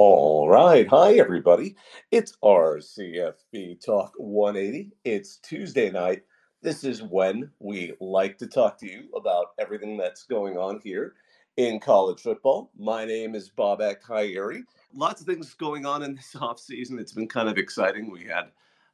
All right. Hi, everybody. It's RCFB Talk 180. It's Tuesday night. This is when we like to talk to you about everything that's going on here in college football. My name is Bobak Ha'Eri. Lots of things going on in this offseason. It's been kind of exciting. We had,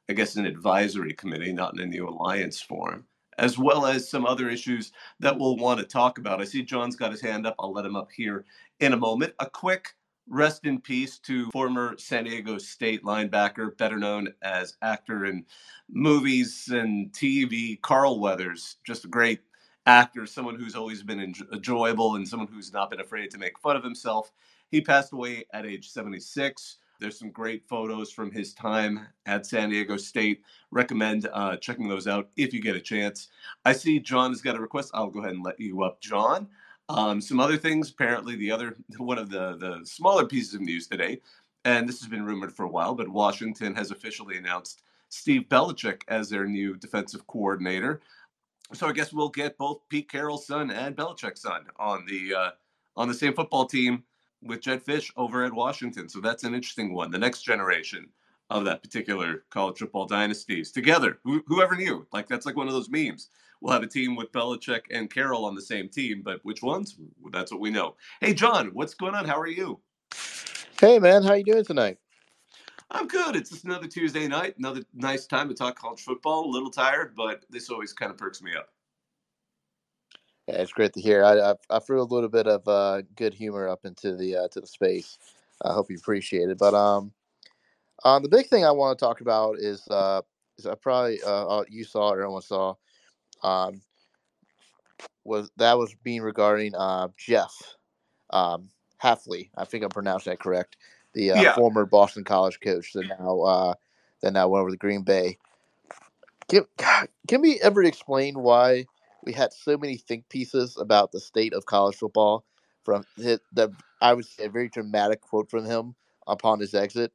I guess, an advisory committee, not in a new alliance form, as well as some other issues that we'll want to talk about. I see John's got his hand up. I'll let him up here in a moment. A quick Rest in peace to former San Diego State linebacker, better known as actor in movies and TV, Carl Weathers. Just a great actor, someone who's always been enjoyable and someone who's not been afraid to make fun of himself. He passed away at age 76. There's some great photos from his time at San Diego State. Recommend uh, checking those out if you get a chance. I see John has got a request. I'll go ahead and let you up, John. Um, some other things, apparently, the other one of the the smaller pieces of news today, and this has been rumored for a while, but Washington has officially announced Steve Belichick as their new defensive coordinator. So I guess we'll get both Pete Carroll's son and Belichick's son on the uh, on the same football team with Jedd Fisch over at Washington. So that's an interesting one. The next generation of that particular college football dynasties together. Who, whoever knew? Like that's like one of those memes we'll have a team with Belichick and Carroll on the same team, but which ones? That's what we know. Hey, John, what's going on? How are you? Hey, man, how you doing tonight? I'm good. It's just another Tuesday night, another nice time to talk college football. A little tired, but this always kind of perks me up. Yeah, it's great to hear. I I, I threw a little bit of uh, good humor up into the uh, to the space. I hope you appreciate it. But um, um, the big thing I want to talk about is uh, is I probably uh, uh you saw or everyone saw um, was that was being regarding uh, Jeff um, Hafley. I think I'm pronouncing that correct. The uh, yeah. former Boston College coach that now uh, that now went over to Green Bay. Can, can we ever explain why we had so many think pieces about the state of college football from the, the I would say a very dramatic quote from him upon his exit.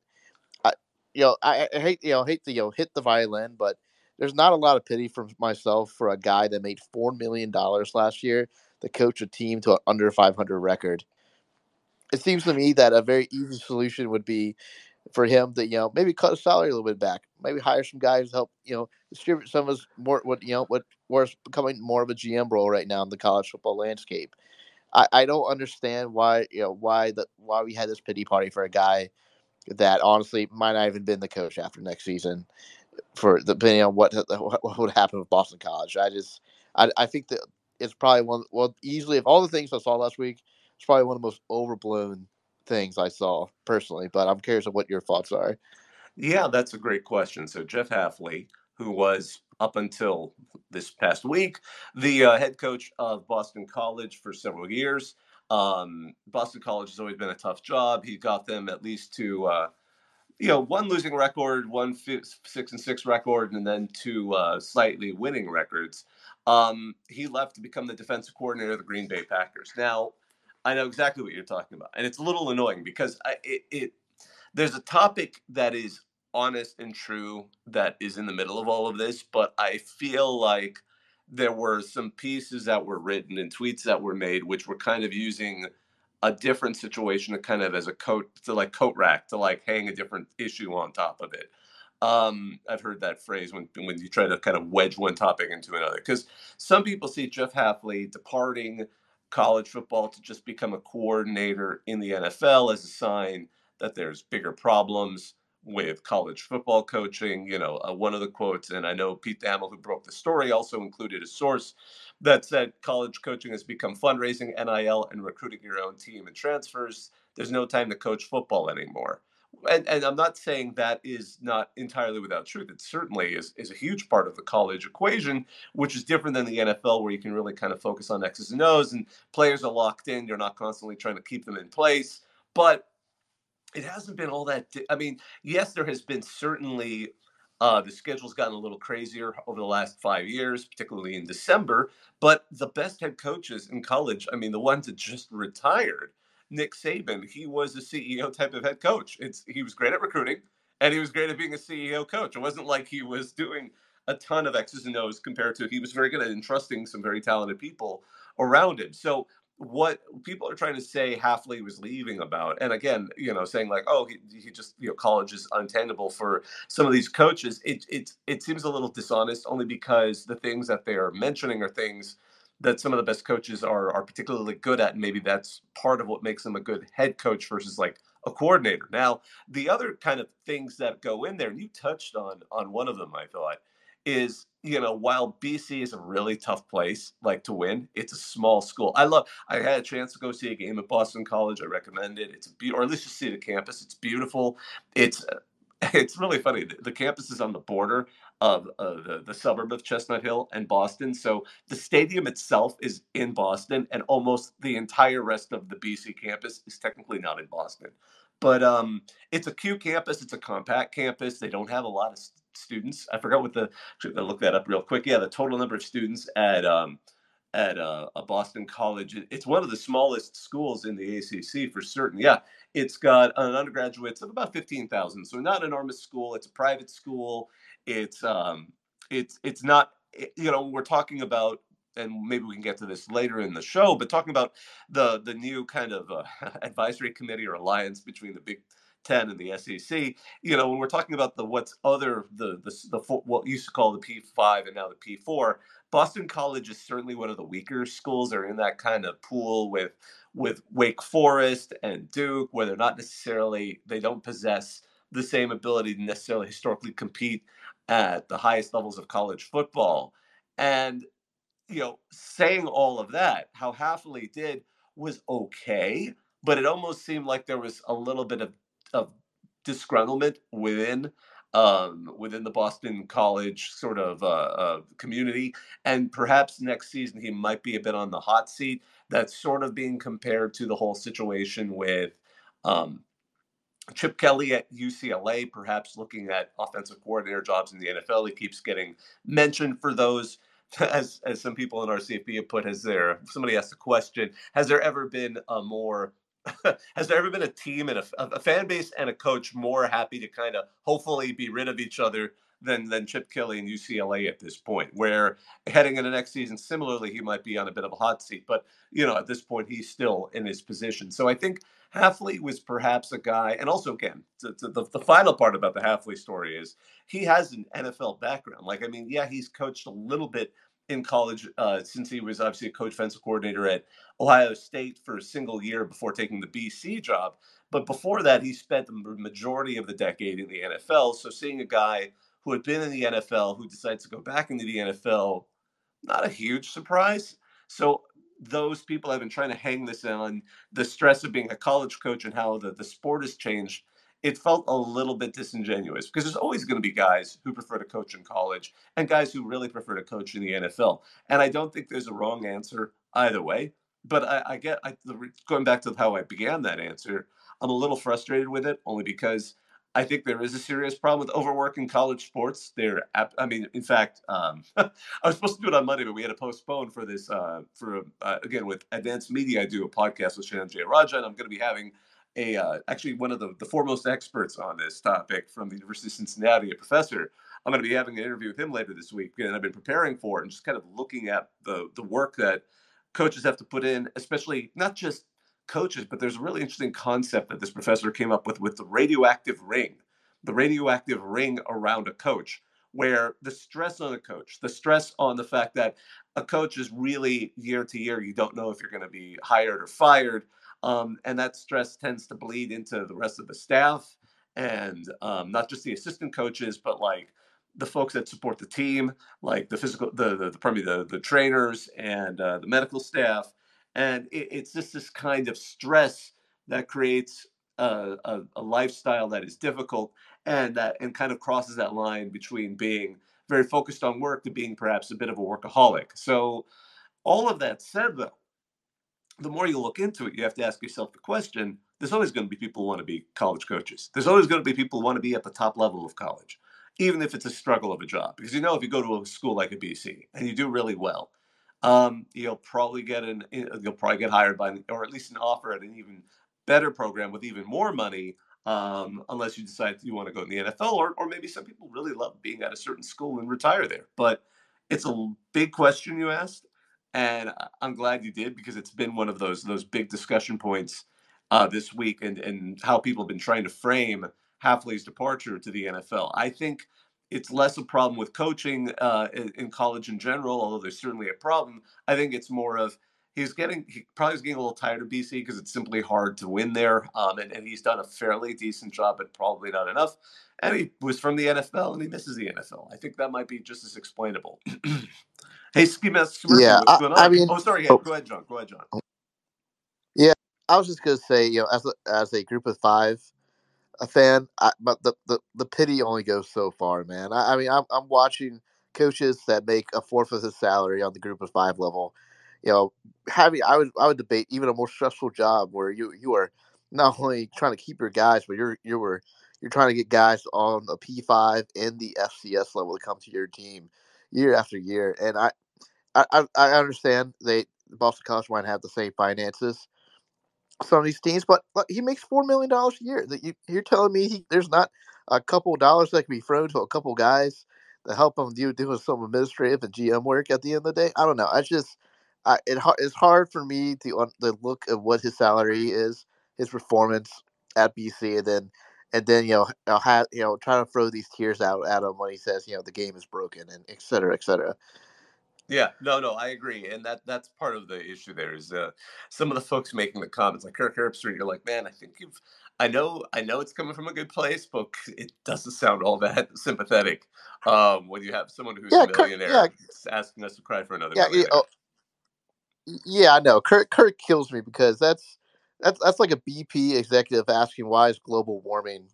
You know, I, I hate you know hate to you know hit the violin, but there's not a lot of pity for myself for a guy that made four million dollars last year to coach a team to an under 500 record. It seems to me that a very easy solution would be for him to you know maybe cut his salary a little bit back, maybe hire some guys to help you know distribute some of his more what you know what was becoming more of a GM role right now in the college football landscape. I, I don't understand why you know why the why we had this pity party for a guy that honestly might not even been the coach after next season for depending on what what would happen with Boston College. I just I, I think that it's probably one well easily of all the things I saw last week, it's probably one of the most overblown things I saw personally. But I'm curious of what your thoughts are. Yeah, that's a great question. So Jeff Hafley, who was up until this past week the uh, head coach of Boston College for several years. Um, Boston College has always been a tough job. He got them at least to uh, you know, one losing record, one six and six record, and then two uh, slightly winning records. Um, he left to become the defensive coordinator of the Green Bay Packers. Now, I know exactly what you're talking about, and it's a little annoying because I, it, it there's a topic that is honest and true that is in the middle of all of this, but I feel like there were some pieces that were written and tweets that were made which were kind of using a different situation to kind of as a coat to like coat rack to like hang a different issue on top of it. Um, I've heard that phrase when when you try to kind of wedge one topic into another because some people see Jeff Hafley departing college football to just become a coordinator in the NFL as a sign that there's bigger problems with college football coaching. You know, uh, one of the quotes, and I know Pete Thamel, who broke the story, also included a source that said college coaching has become fundraising, NIL, and recruiting your own team and transfers. There's no time to coach football anymore. And, and I'm not saying that is not entirely without truth. It certainly is, is a huge part of the college equation, which is different than the NFL, where you can really kind of focus on X's and O's and players are locked in. You're not constantly trying to keep them in place. But it hasn't been all that. Di- I mean, yes, there has been certainly uh, the schedule's gotten a little crazier over the last five years, particularly in December. But the best head coaches in college, I mean, the ones that just retired, Nick Saban, he was a CEO type of head coach. It's he was great at recruiting, and he was great at being a CEO coach. It wasn't like he was doing a ton of X's and O's compared to he was very good at entrusting some very talented people around him. So what people are trying to say Hafley was leaving about, and again, you know, saying like, oh, he, he just, you know, college is untenable for some of these coaches. It it it seems a little dishonest, only because the things that they are mentioning are things that some of the best coaches are are particularly good at, and maybe that's part of what makes them a good head coach versus like a coordinator. Now, the other kind of things that go in there, and you touched on on one of them, I thought, is you know while BC is a really tough place like to win, it's a small school. I love. I had a chance to go see a game at Boston College. I recommend it. It's a be- or at least just see the campus. It's beautiful. It's it's really funny. The, the campus is on the border of uh, the, the suburb of Chestnut Hill and Boston. So the stadium itself is in Boston, and almost the entire rest of the BC campus is technically not in Boston. But um, it's a cute campus. It's a compact campus. They don't have a lot of students. I forgot what the. I look that up real quick. Yeah, the total number of students at um, at uh, a Boston college. It's one of the smallest schools in the ACC for certain. Yeah, it's got an undergraduates of about fifteen thousand. So not an enormous school. It's a private school. It's um, it's it's not. Eh, you know, we're talking about and maybe we can get to this later in the show, but talking about the the new kind of uh, advisory committee or alliance between the Big Ten in the SEC. You know, when we're talking about the what's other the the, the what used to call the P five and now the P four, Boston College is certainly one of the weaker schools. They're in that kind of pool with with Wake Forest and Duke, where they're not necessarily they don't possess the same ability to necessarily historically compete at the highest levels of college football. And you know, saying all of that, how Hafley did was okay, but it almost seemed like there was a little bit of, of disgruntlement within um, within the Boston College sort of uh, uh, community, and perhaps next season he might be a bit on the hot seat. That's sort of being compared to the whole situation with um, Chip Kelly at UCLA, perhaps looking at offensive coordinator jobs in the NFL. He keeps getting mentioned for those. as as some people in RCFB have put, has there somebody asked the question? Has there ever been a more has there ever been a team and a, a, fan base and a coach more happy to kind of hopefully be rid of each other than than Chip Kelly and UCLA at this point? Where heading into next season, similarly, he might be on a bit of a hot seat, but you know at this point he's still in his position. So I think Hafley was perhaps a guy, and also again, to, to the, the final part about the Hafley story is he has an NFL background. Like, I mean, yeah, he's coached a little bit in college uh, since he was obviously a coach defensive coordinator at Ohio State for a single year before taking the BC job. But before that, he spent the majority of the decade in the NFL. So seeing a guy who had been in the NFL who decides to go back into the NFL, not a huge surprise. So those people have been trying to hang this on the stress of being a college coach and how the, the sport has changed it felt a little bit disingenuous because there's always going to be guys who prefer to coach in college and guys who really prefer to coach in the NFL. And I don't think there's a wrong answer either way. But I, I get I, going back to how I began that answer. I'm a little frustrated with it only because I think there is a serious problem with overworking college sports. There, I mean, in fact, um, I was supposed to do it on Monday, but we had to postpone for this. Uh, for uh, again with Advanced Media, I do a podcast with Shehan Jeyarajah, and I'm going to be having a uh, actually one of the, the foremost experts on this topic from the University of Cincinnati, a professor. I'm going to be having an interview with him later this week, and I've been preparing for it and just kind of looking at the the work that coaches have to put in, especially not just coaches, but there's a really interesting concept that this professor came up with with the radioactive ring, the radioactive ring around a coach, where the stress on a coach, the stress on the fact that a coach is really year to year, you don't know if you're going to be hired or fired. Um, and that stress tends to bleed into the rest of the staff and um, not just the assistant coaches, but like the folks that support the team, like the physical, the the, the probably the the trainers and uh, the medical staff, and it, it's just this kind of stress that creates a, a, a, lifestyle that is difficult and that and kind of crosses that line between being very focused on work to being perhaps a bit of a workaholic. So, all of that said, though, the more you look into it, you have to ask yourself the question there's always going to be people who want to be college coaches. There's always going to be people who want to be at the top level of college, even if it's a struggle of a job. Because you know, if you go to a school like a BC and you do really well, um, you'll probably get an you'll probably get hired by or at least an offer at an even better program with even more money um, unless you decide you want to go in the NFL or, or maybe some people really love being at a certain school and retire there but it's a big question you asked and I'm glad you did because it's been one of those those big discussion points uh, this week, and and how people have been trying to frame Hafley's departure to the NFL. I think it's less a problem with coaching uh, in, in, college in general, although there's certainly a problem. I think it's more of he's getting he probably is getting a little tired of BC because it's simply hard to win there, um, and, and he's done a fairly decent job, but probably not enough. And he was from the NFL, and he misses the NFL. I think that might be just as explainable. hey, Ski Mask yeah, what's going on? I mean, oh, sorry, yeah, oh, go ahead, John. Go ahead, John. Oh. Yeah, I was just gonna say, you know, as a, as a group of five a fan, I, but the, the the pity only goes so far, man. I, I mean, I'm I'm watching coaches that make a fourth of his salary on the group of five level. You know, having I would I would debate even a more stressful job where you you are not only trying to keep your guys, but you're you were you're trying to get guys on the P five and the FCS level to come to your team year after year. And I I I understand they Boston College might have the same finances some of these teams, but, he makes four million dollars a year. That you, you're telling me he, there's not a couple dollars that can be thrown to a couple guys to help him do doing some administrative and GM work at the end of the day. I don't know. I just I, it, it's hard for me to to look at what his salary is, his performance at BC, and then and then you know I'll have, you know trying to throw these tears out at him when he says you know the game is broken and et cetera, et cetera. Yeah, no, no, I agree, and that that's part of the issue. There is uh, some of the folks making the comments, like Kirk Herbstreit. You're like, man, I think you've, I know, I know it's coming from a good place, but it doesn't sound all that sympathetic um, when you have someone who's yeah, a millionaire Kirk, yeah. asking us to cry for another. Yeah, yeah, oh, yeah, I know. Kirk, Kirk kills me because that's that's that's like a BP executive asking why is global warming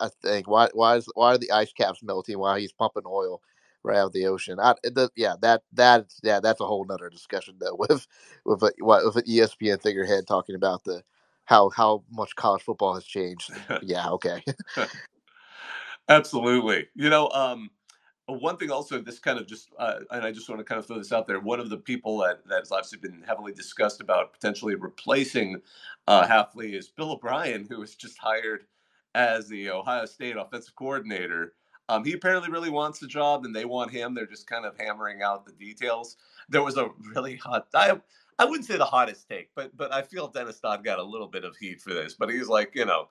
a thing? Why why is why are the ice caps melting? Why he's pumping oil? right out of the ocean. I, the, yeah, that that yeah, that's a whole nother discussion though with with a, with an ESPN figurehead talking about the how how much college football has changed. yeah, okay. Absolutely. You know, um, one thing also, this kind of just, uh, and I just want to kind of throw this out there. One of the people that that's obviously been heavily discussed about potentially replacing uh, Hafley is Bill O'Brien, who was just hired as the Ohio State offensive coordinator. Um, he apparently really wants the job, and they want him. They're just kind of hammering out the details. There was a really hot. I I wouldn't say the hottest take, but but I feel Dennis Dodd got a little bit of heat for this. But he's like, you know,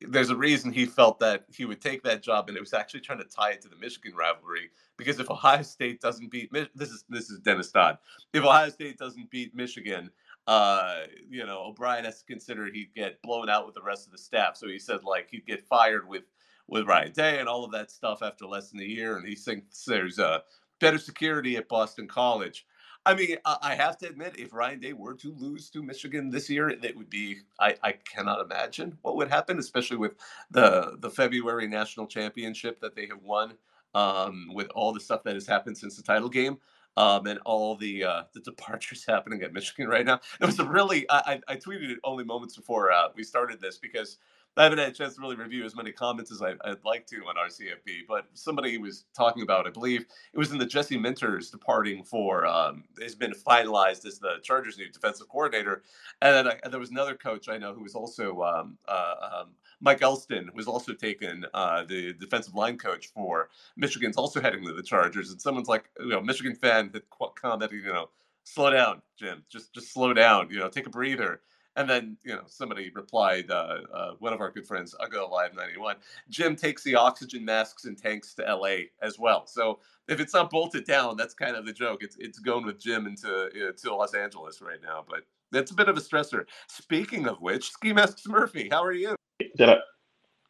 there's a reason he felt that he would take that job, and it was actually trying to tie it to the Michigan rivalry. Because if Ohio State doesn't beat this is this is Dennis Dodd. If Ohio State doesn't beat Michigan, uh, you know, O'Brien has to consider he'd get blown out with the rest of the staff. So he said like he'd get fired with with Ryan Day and all of that stuff after less than a year. And he thinks there's uh, better security at Boston College. I mean, I have to admit, if Ryan Day were to lose to Michigan this year, it would be I, I cannot imagine what would happen, especially with the the February national championship that they have won, um, with all the stuff that has happened since the title game. Um, and all the uh, the departures happening at Michigan right now. It was a really I, I tweeted it only moments before uh, we started this because I haven't had a chance to really review as many comments as I, would like to on RCFB, but somebody was talking about, I believe it was in the Jesse Minter's departing for, um, has been finalized as the Chargers' new defensive coordinator. And then I, there was another coach I know who was also, um, uh, um, Mike Elston was also taken, uh, the defensive line coach for Michigan's also heading to the Chargers. And someone's like, you know, Michigan fan that commented, you know, slow down, Jim, just, just slow down, you know, take a breather. And then, you know, somebody replied, uh, uh, one of our good friends, Uggo Live 91, Jim takes the oxygen masks and tanks to LA as well. So if it's not bolted down, that's kind of the joke. It's it's going with Jim into uh, to Los Angeles right now, but that's a bit of a stressor. Speaking of which, Ski Masks Murphy, how are you? Did I?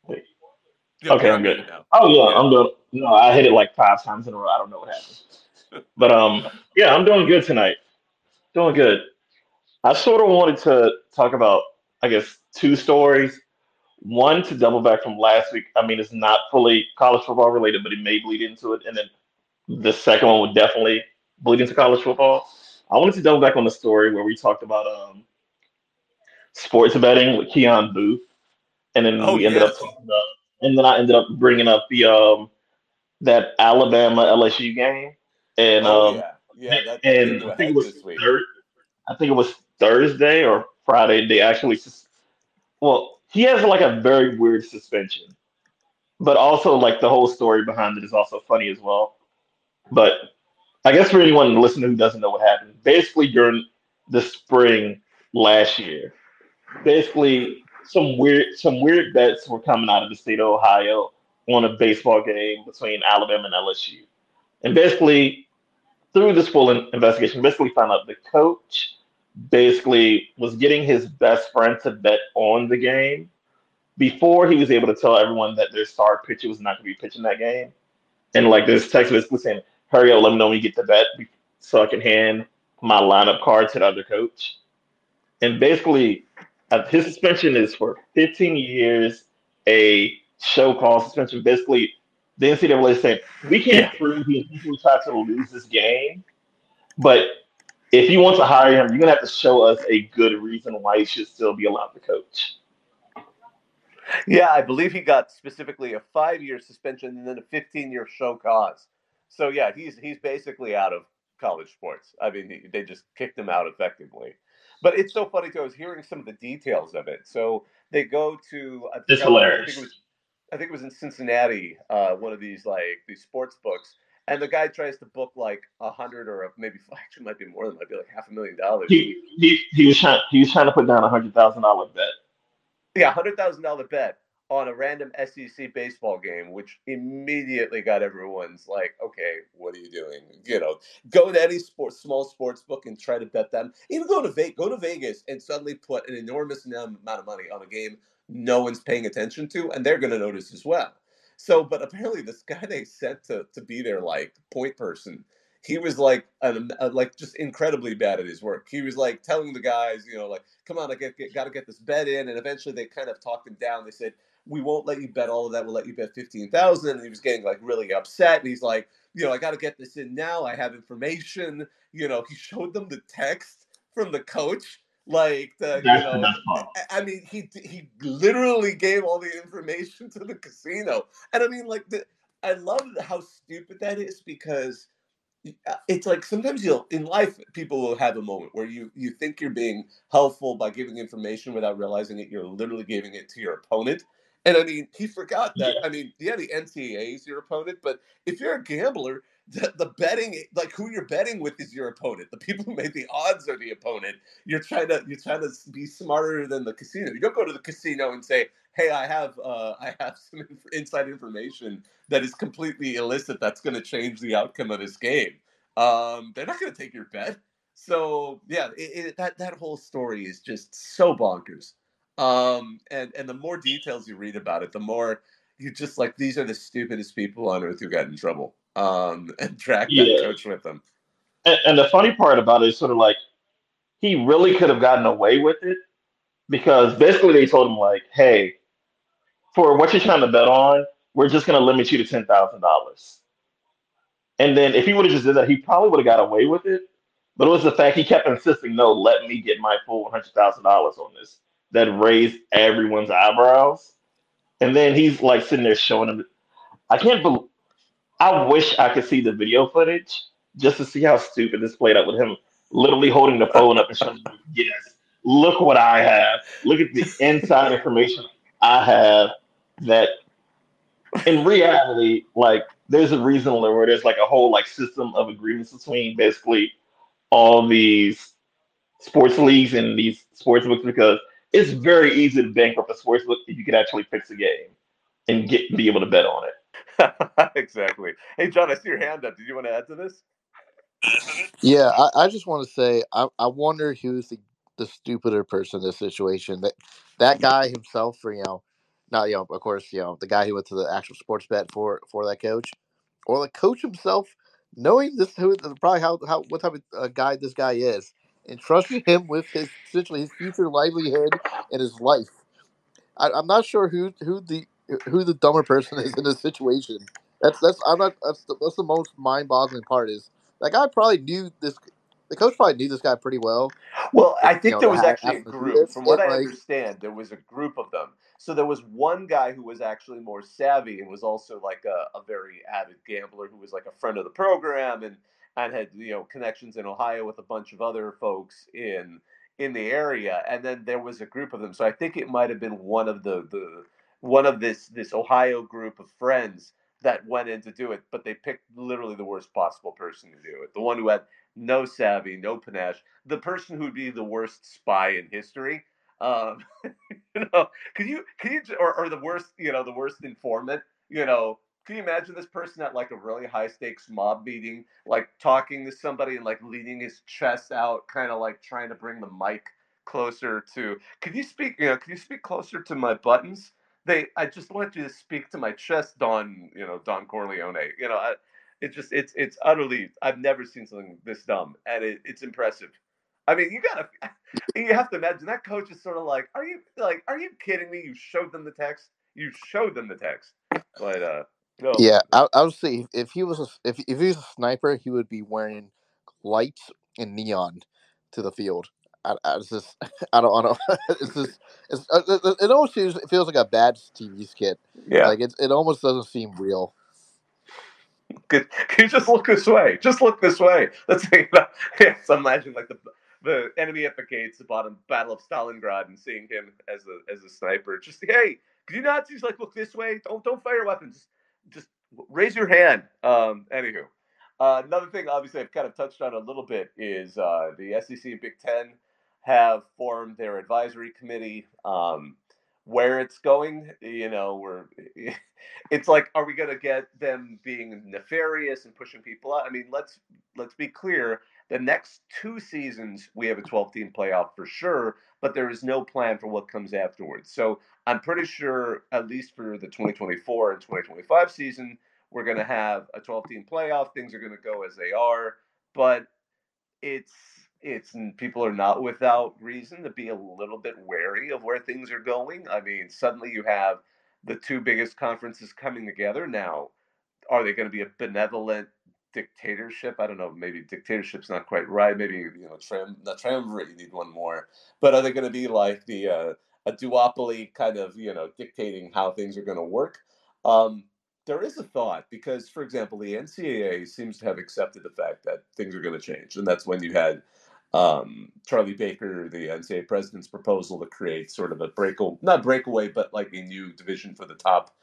Wait. Yeah, okay, I'm good. Oh yeah, yeah, I'm good. No, I hit it like five times in a row. I don't know what happened, but um, yeah, I'm doing good tonight. Doing good. I sort of wanted to talk about, I guess, two stories. One to double back from last week. I mean, it's not fully college football related, but it may bleed into it. And then the second one would definitely bleed into college football. I wanted to double back on the story where we talked about um, sports betting with Keon Booth, and then oh, we ended yes. up talking about, and then I ended up bringing up the um, that Alabama LSU game, and oh, um, yeah, yeah, and I think it was third, I think it was Thursday or Friday. They actually, well, he has like a very weird suspension, but also like the whole story behind it is also funny as well. But I guess for anyone listening who doesn't know what happened, basically during the spring last year, basically some weird some weird bets were coming out of the state of Ohio on a baseball game between Alabama and LSU, and basically through this full investigation, basically found out the coach basically was getting his best friend to bet on the game before he was able to tell everyone that their star pitcher was not going to be pitching that game. And like this text basically saying, "Hurry up, let me know when you get the bet, so I can hand my lineup card to the other coach." And basically, uh, his suspension is for 15 years, a show cause suspension. Basically, the NCAA is saying we can't prove he intentionally tried to lose this game, but if you want to hire him, you're gonna have to show us a good reason why he should still be allowed to coach. Yeah, I believe he got specifically a five-year suspension and then a 15-year show cause. So yeah, he's he's basically out of college sports. I mean, he, they just kicked him out effectively. But it's so funny too. I was hearing some of the details of it. So they go to it's hilarious. I think it was, I think it was in Cincinnati, uh, one of these like these sports books, and the guy tries to book like a hundred or maybe actually might be more than might be like half a million dollars. He he, he was trying he was trying to put down a hundred thousand dollar bet. Yeah, hundred thousand dollar bet on a random SEC baseball game, which immediately got everyone's like, okay, what are you doing? You know, go to any sports, small sports book and try to bet them. Even go to Vegas, go to Vegas and suddenly put an enormous amount of money on a game no one's paying attention to, and they're going to notice as well. So, but apparently, this guy they sent to to be their like point person, he was like an, a, uh, like just incredibly bad at his work. He was like telling the guys, you know, like, come on, I get, get got to get this bet in, and eventually they kind of talked him down. They said, we won't let you bet all of that. We'll let you bet fifteen thousand. And he was getting like really upset. And he's like, you know, I got to get this in now. I have information. You know, he showed them the text from the coach like the, you know, I mean, he he literally gave all the information to the casino, and I mean, like the, I love how stupid that is because uh, it's like sometimes you'll in life people will have a moment where you you think you're being helpful by giving information without realizing it. You're literally giving it to your opponent. And i mean he forgot that yeah. i mean yeah the ncaa is your opponent but if you're a gambler the, the betting like who you're betting with is your opponent. The people who made the odds are the opponent. You're trying to you're trying to be smarter than the casino. You don't go to the casino and say hey i have uh, i have some inside information that is completely illicit that's going to change the outcome of this game. Um, they're not going to take your bet. So yeah it, it, that that whole story is just so bonkers. Um, and and the more details you read about it the more you just like these are the stupidest people on earth who got in trouble um, and yeah. that coach with them. And, and the funny part about it is sort of like he really could have gotten away with it because basically they told him like, "Hey, for what you're trying to bet on, we're just going to limit you to ten thousand dollars." And then if he would have just did that, he probably would have got away with it. But it was the fact he kept insisting, "No, let me get my full one hundred thousand dollars on this." That raised everyone's eyebrows. And then he's like sitting there showing him. I can't believe I wish I could see the video footage just to see how stupid this played out with him literally holding the phone up and showing, yes, look what I have. Look at the inside information I have that in reality, like there's a reason where there's like a whole like system of agreements between basically all these sports leagues and these sports books because it's very easy to bankrupt a sports book if you could actually fix a game and get be able to bet on it. exactly. Hey, John, I see your hand up. Did you want to add to this? Yeah, I, I just want to say I, I wonder who's the, the stupider person in this situation. That that guy himself, for you know, not you know, of course, you know, the guy who went to the actual sports bet for for that coach, or the coach himself, knowing this who probably how how what type of uh, guy this guy is, and trusting him with his essentially his future livelihood and his life. I, I'm not sure who who the who the dumber person is in this situation. That's that's I'm not that's the, that's the most mind boggling part is that guy probably knew this. The coach probably knew this guy pretty well. Well, I think you know, there was actually a group. From what I like, understand, there was a group of them. So there was one guy who was actually more savvy and was also like a, a very avid gambler who was like a friend of the program and and had you know connections in Ohio with a bunch of other folks in in the area. And then there was a group of them. So I think it might have been one of the the one of this this Ohio group of friends that went in to do it, but they picked literally the worst possible person to do it. The one who had no savvy, no panache, the person who would be the worst spy in history. Um, you know, can you can you or, or the worst, you know, the worst informant, you know, can you imagine this person at like a really high stakes mob meeting, like talking to somebody and like leaning his chest out, kind of like trying to bring the mic closer to? Can you speak? You know, can you speak closer to my buttons? They, I just want you to speak to my chest, Don. You know, Don Corleone. You know, I, it just it's it's utterly. I've never seen something this dumb, and it, it's impressive. I mean, you gotta, you have to imagine that coach is sort of like, are you like, are you kidding me? You showed them the text. You showed them the text, but uh, no. Yeah, I, I would say if he was a, if if he was a sniper, he would be wearing lights and neon to the field. I, I just I don't I don't it's just it's, uh, it, almost feels, it feels like a bad TV skit. Yeah, like it it almost doesn't seem real. Can, can you just look this way? Just look this way. Let's say, yeah, so imagine like the the enemy at the gates, the bottom battle of Stalingrad, and seeing him as a as a sniper. Just hey, can you Nazis like look this way? Don't don't fire weapons just raise your hand. Um, anywho, uh, another thing, obviously, I've kind of touched on a little bit is uh, the SEC and Big Ten have formed their advisory committee. Um, where it's going, you know, we're it's like, are we going to get them being nefarious and pushing people out? I mean, let's let's be clear. The next two seasons, we have a 12 team playoff for sure, but there is no plan for what comes afterwards. So I'm pretty sure, at least for the 2024 and 2025 season, we're going to have a 12 team playoff. Things are going to go as they are, but it's it's people are not without reason to be a little bit wary of where things are going. I mean, suddenly you have the two biggest conferences coming together now. Are they going to be a benevolent dictatorship. I don't know. Maybe dictatorship's not quite right. Maybe you know, tram, triumvirate. You need one more. But are they going to be like the uh, a duopoly kind of you know dictating how things are going to work? Um, there is a thought because, for example, the NCAA seems to have accepted the fact that things are going to change, and that's when you had um, Charlie Baker, the NCAA president's proposal to create sort of a break, not breakaway, but like a new division for the top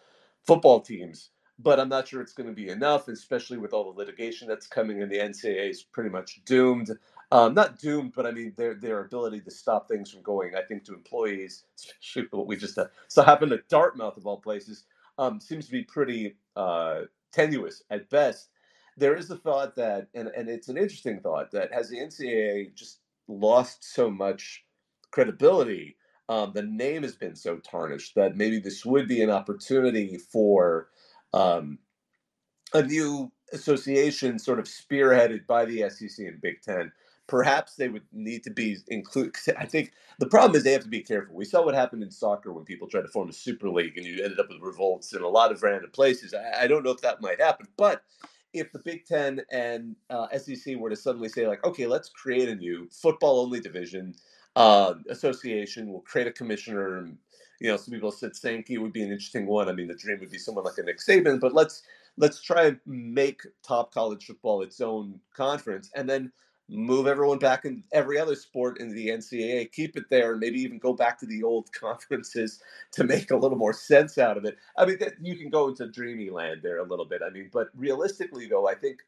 football teams but I'm not sure it's going to be enough, especially with all the litigation that's coming. And the NCAA is pretty much doomed. Um, not doomed, but I mean their their ability to stop things from going. I think to employees, especially what we just uh, so happened at Dartmouth of all places, um, seems to be pretty uh, tenuous at best. There is the thought that, and and it's an interesting thought that has the NCAA just lost so much credibility. Um, the name has been so tarnished that maybe this would be an opportunity for um, a new association sort of spearheaded by the SEC and Big Ten. Perhaps they would need to be included. I think the problem is they have to be careful. We saw what happened in soccer when people tried to form a super league and you ended up with revolts in a lot of random places. I, I don't know if that might happen, but if the Big Ten and uh, SEC were to suddenly say, like, okay, let's create a new football only division uh, association, we'll create a commissioner, you know, some people said Sankey would be an interesting one. I mean, the dream would be someone like a Nick Saban, but let's let's try and make top college football its own conference, and then move everyone back in every other sport in the NCAA, keep it there, and maybe even go back to the old conferences to make a little more sense out of it. I mean, that, you can go into dreamy land there a little bit. I mean, but realistically, though, I think,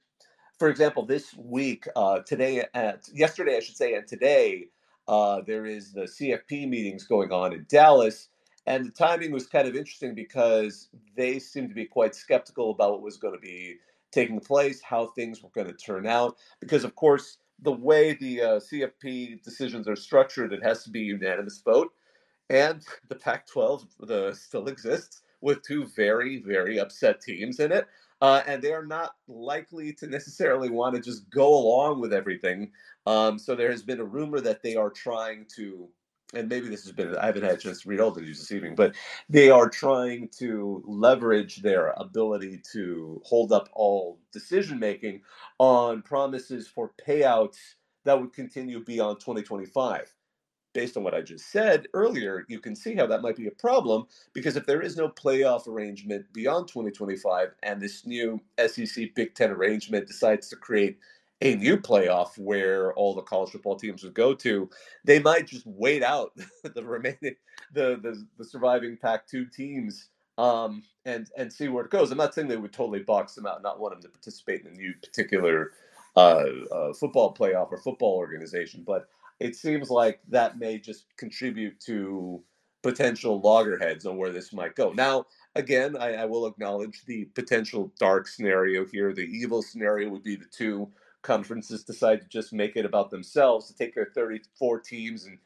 for example, this week, uh, today, at yesterday, I should say, and today, uh, there is the CFP meetings going on in Dallas. And the timing was kind of interesting because they seemed to be quite skeptical about what was going to be taking place, how things were going to turn out. Because, of course, the way the uh, CFP decisions are structured, it has to be unanimous vote. And the Pac 12 the, still exists with two very, very upset teams in it. Uh, and they are not likely to necessarily want to just go along with everything. Um, so there has been a rumor that they are trying to and maybe this has been I haven't had a chance to read all the news this evening, but they are trying to leverage their ability to hold up all decision making on promises for payouts that would continue beyond 2025. Based on what I just said earlier, you can see how that might be a problem because if there is no playoff arrangement beyond 2025 and this new SEC Big Ten arrangement decides to create a new playoff where all the college football teams would go to, they might just wait out the remaining the the, the surviving Pac-2 teams um, and and see where it goes. I'm not saying they would totally box them out, and not want them to participate in a new particular uh, uh, football playoff or football organization, but it seems like that may just contribute to potential loggerheads on where this might go. Now, again, I, I, will acknowledge the potential dark scenario here. The evil scenario would be the two conferences decide to just make it about themselves to take their 34 teams and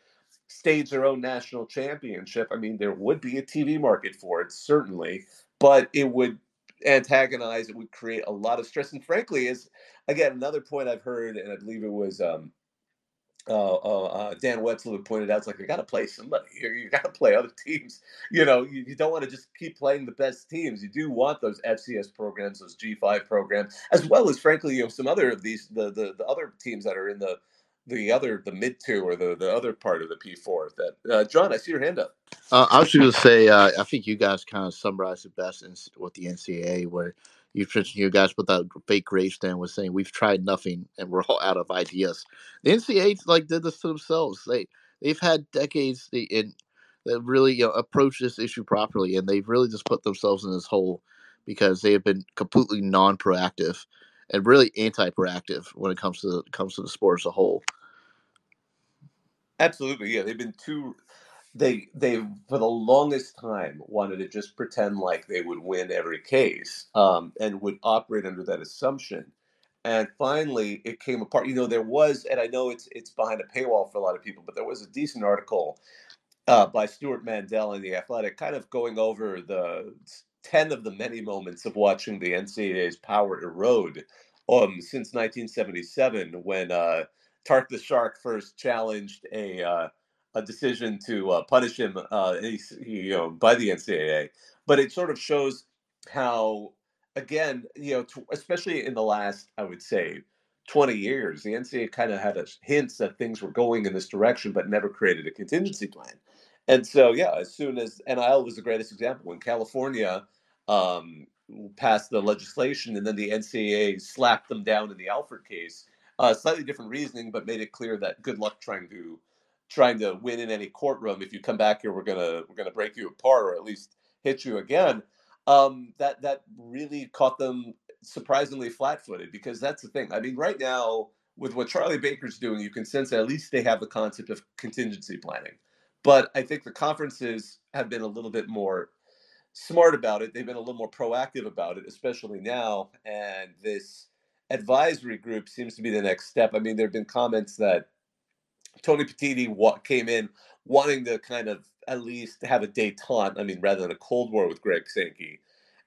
stage their own national championship. I mean, there would be a TV market for it, certainly, but it would antagonize, it would create a lot of stress. And frankly, is again another point I've heard, and I believe it was um, uh, uh, Dan Wetzel had pointed out, it's like you got to play somebody here. You got to play other teams. You know, you, you don't want to just keep playing the best teams. You do want those FCS programs, those G5 programs, as well as frankly, you know, some other of these the the, the other teams that are in the the other the mid two or the the other part of the P four. That uh, John, I see your hand up. Uh, I was going to say, uh, I think you guys kind of summarized it best in, with the NCAA, where you mentioned you guys put that fake gravestone was saying we've tried nothing and we're all out of ideas. The NCAA like did this to themselves. They they've had decades in that really you know approach this issue properly, and they've really just put themselves in this hole because they have been completely non-proactive and really anti-proactive when it comes to the, comes to the sport as a whole. Absolutely, yeah. They've been too they they for the longest time wanted to just pretend like they would win every case um, and would operate under that assumption. And finally it came apart you know there was and i know it's it's behind a paywall for a lot of people but there was a decent article uh, by Stewart Mandel in the athletic kind of going over the 10 of the many moments of watching the ncaa's power erode um, since 1977 when uh, tark the shark first challenged a uh, a decision to uh, punish him uh, you know, by the NCAA. But it sort of shows how, again, you know, t- especially in the last, I would say, 20 years, the NCAA kind of had a hints that things were going in this direction, but never created a contingency plan. And so, yeah, as soon as NIL was the greatest example, when California um, passed the legislation and then the NCAA slapped them down in the Alston case, uh, slightly different reasoning, but made it clear that good luck trying to trying to win in any courtroom. If you come back here, we're gonna we're gonna break you apart or at least hit you again. Um, that that really caught them surprisingly flat-footed because that's the thing. I mean, right now with what Charlie Baker's doing, you can sense that at least they have the concept of contingency planning. But I think the conferences have been a little bit more smart about it. They've been a little more proactive about it, especially now. And this advisory group seems to be the next step. I mean, there have been comments that Tony Petitti what came in wanting to kind of at least have a detente. I mean, rather than a cold war with Greg Sankey,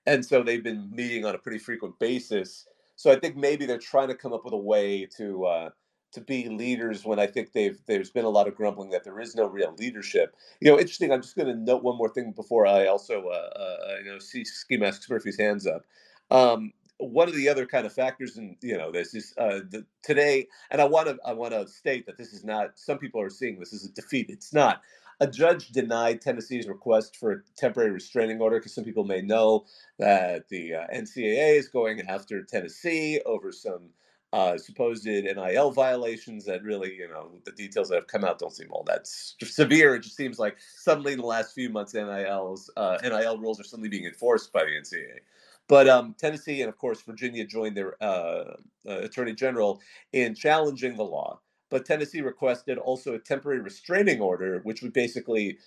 and so they've been meeting on a pretty frequent basis. So I think maybe they're trying to come up with a way to uh, to be leaders when I think they've there's been a lot of grumbling that there is no real leadership. You know, interesting. I'm just going to note one more thing before I also uh, uh, you know see Ski Mask Murphy's hands up. Um, one of the other kind of factors in you know this is uh, the, today, and I want to I want to state that this is not. Some people are seeing this as a defeat. It's not. A judge denied Tennessee's request for a temporary restraining order because some people may know that the uh, NCAA is going after Tennessee over some uh, supposed NIL violations that really, you know, the details that have come out don't seem all that severe. It just seems like suddenly in the last few months, NILs, uh, NIL rules are suddenly being enforced by the NCAA. But um, Tennessee and, of course, Virginia joined their uh, uh, attorney general in challenging the law. But Tennessee requested also a temporary restraining order, which would basically,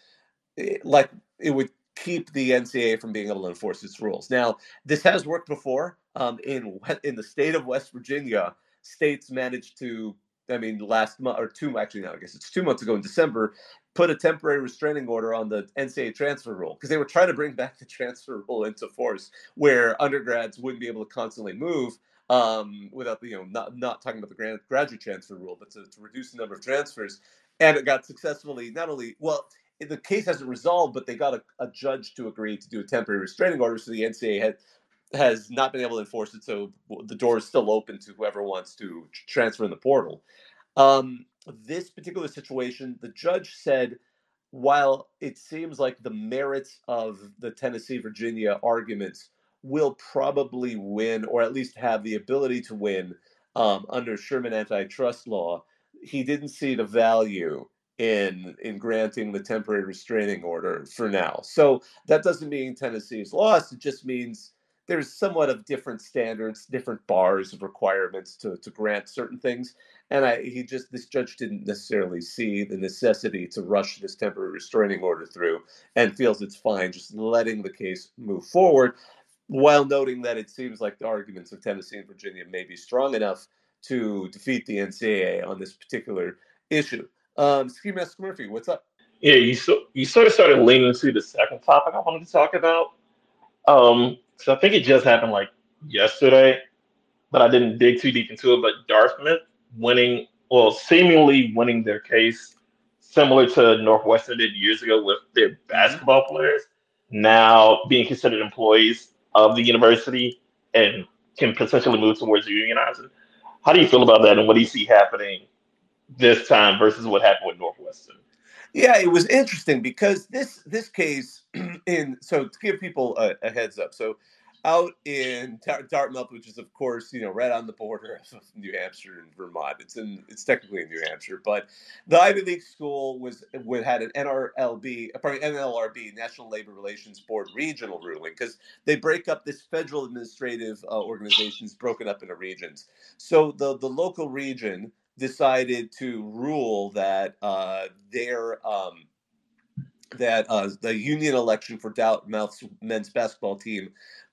eh, like, it would keep the NCAA from being able to enforce its rules. Now, this has worked before. Um, in in the state of West Virginia, states managed to I mean, last month or two, actually, now I guess it's two months ago in December, put a temporary restraining order on the NCAA transfer rule because they were trying to bring back the transfer rule into force, where undergrads wouldn't be able to constantly move um, without you know not not talking about the graduate transfer rule, but to, to reduce the number of transfers. And it got successfully not only well. The case hasn't resolved, but they got a, a judge to agree to do a temporary restraining order. So the NCAA had has not been able to enforce it, so the door is still open to whoever wants to transfer in the portal. Um, this particular situation, the judge said, while it seems like the merits of the Tennessee Virginia arguments will probably win, or at least have the ability to win um, under Sherman antitrust law, he didn't see the value in in granting the temporary restraining order for now. So that doesn't mean Tennessee is lost. It just means there's somewhat of different standards, different bars of requirements to, to grant certain things. And I, he just, this judge didn't necessarily see the necessity to rush this temporary restraining order through and feels it's fine just letting the case move forward while noting that it seems like the arguments of Tennessee and Virginia may be strong enough to defeat the NCAA on this particular issue. Um, Ski Master Murphy, what's up? Yeah, you so you sort of started leaning to the second topic I wanted to talk about. Um, so I think it just happened like yesterday, but I didn't dig too deep into it. But Dartmouth winning, well, seemingly winning their case, similar to Northwestern did years ago with their mm-hmm. basketball players, now being considered employees of the university and can potentially move towards unionizing. How do you feel about that, and what do you see happening this time versus what happened with Northwestern? Yeah, it was interesting because this this case in so to give people a, a heads up. So out in Dartmouth, which is of course you know right on the border of New Hampshire and Vermont. It's in it's technically in New Hampshire, but the Ivy League school was had an NRLB, pardon, NLRB, National Labor Relations Board regional ruling because they break up this federal administrative uh, organizations broken up into regions. So the the local region decided to rule that uh, their um, that uh, the union election for Dartmouth's men's basketball team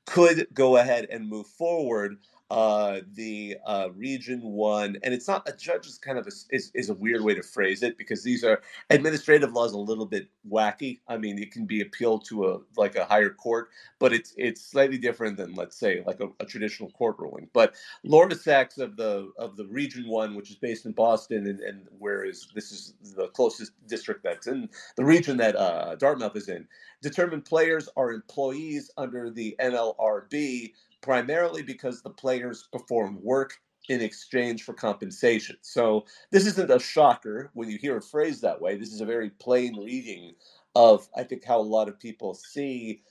could go ahead and move forward uh, the uh, region one, and it's not a judge is kind of a, is, is a weird way to phrase it because these are administrative laws a little bit wacky. I mean, it can be appealed to a like a higher court, but it's it's slightly different than let's say like a, a traditional court ruling. But Laura Sacks of the of the region one, which is based in Boston, and, and whereas this is the closest district that's in the region that uh, Dartmouth is in, determined players are employees under the NLRB primarily because the players perform work in exchange for compensation. So this isn't a shocker when you hear a phrase that way. This is a very plain reading of, I think, how a lot of people see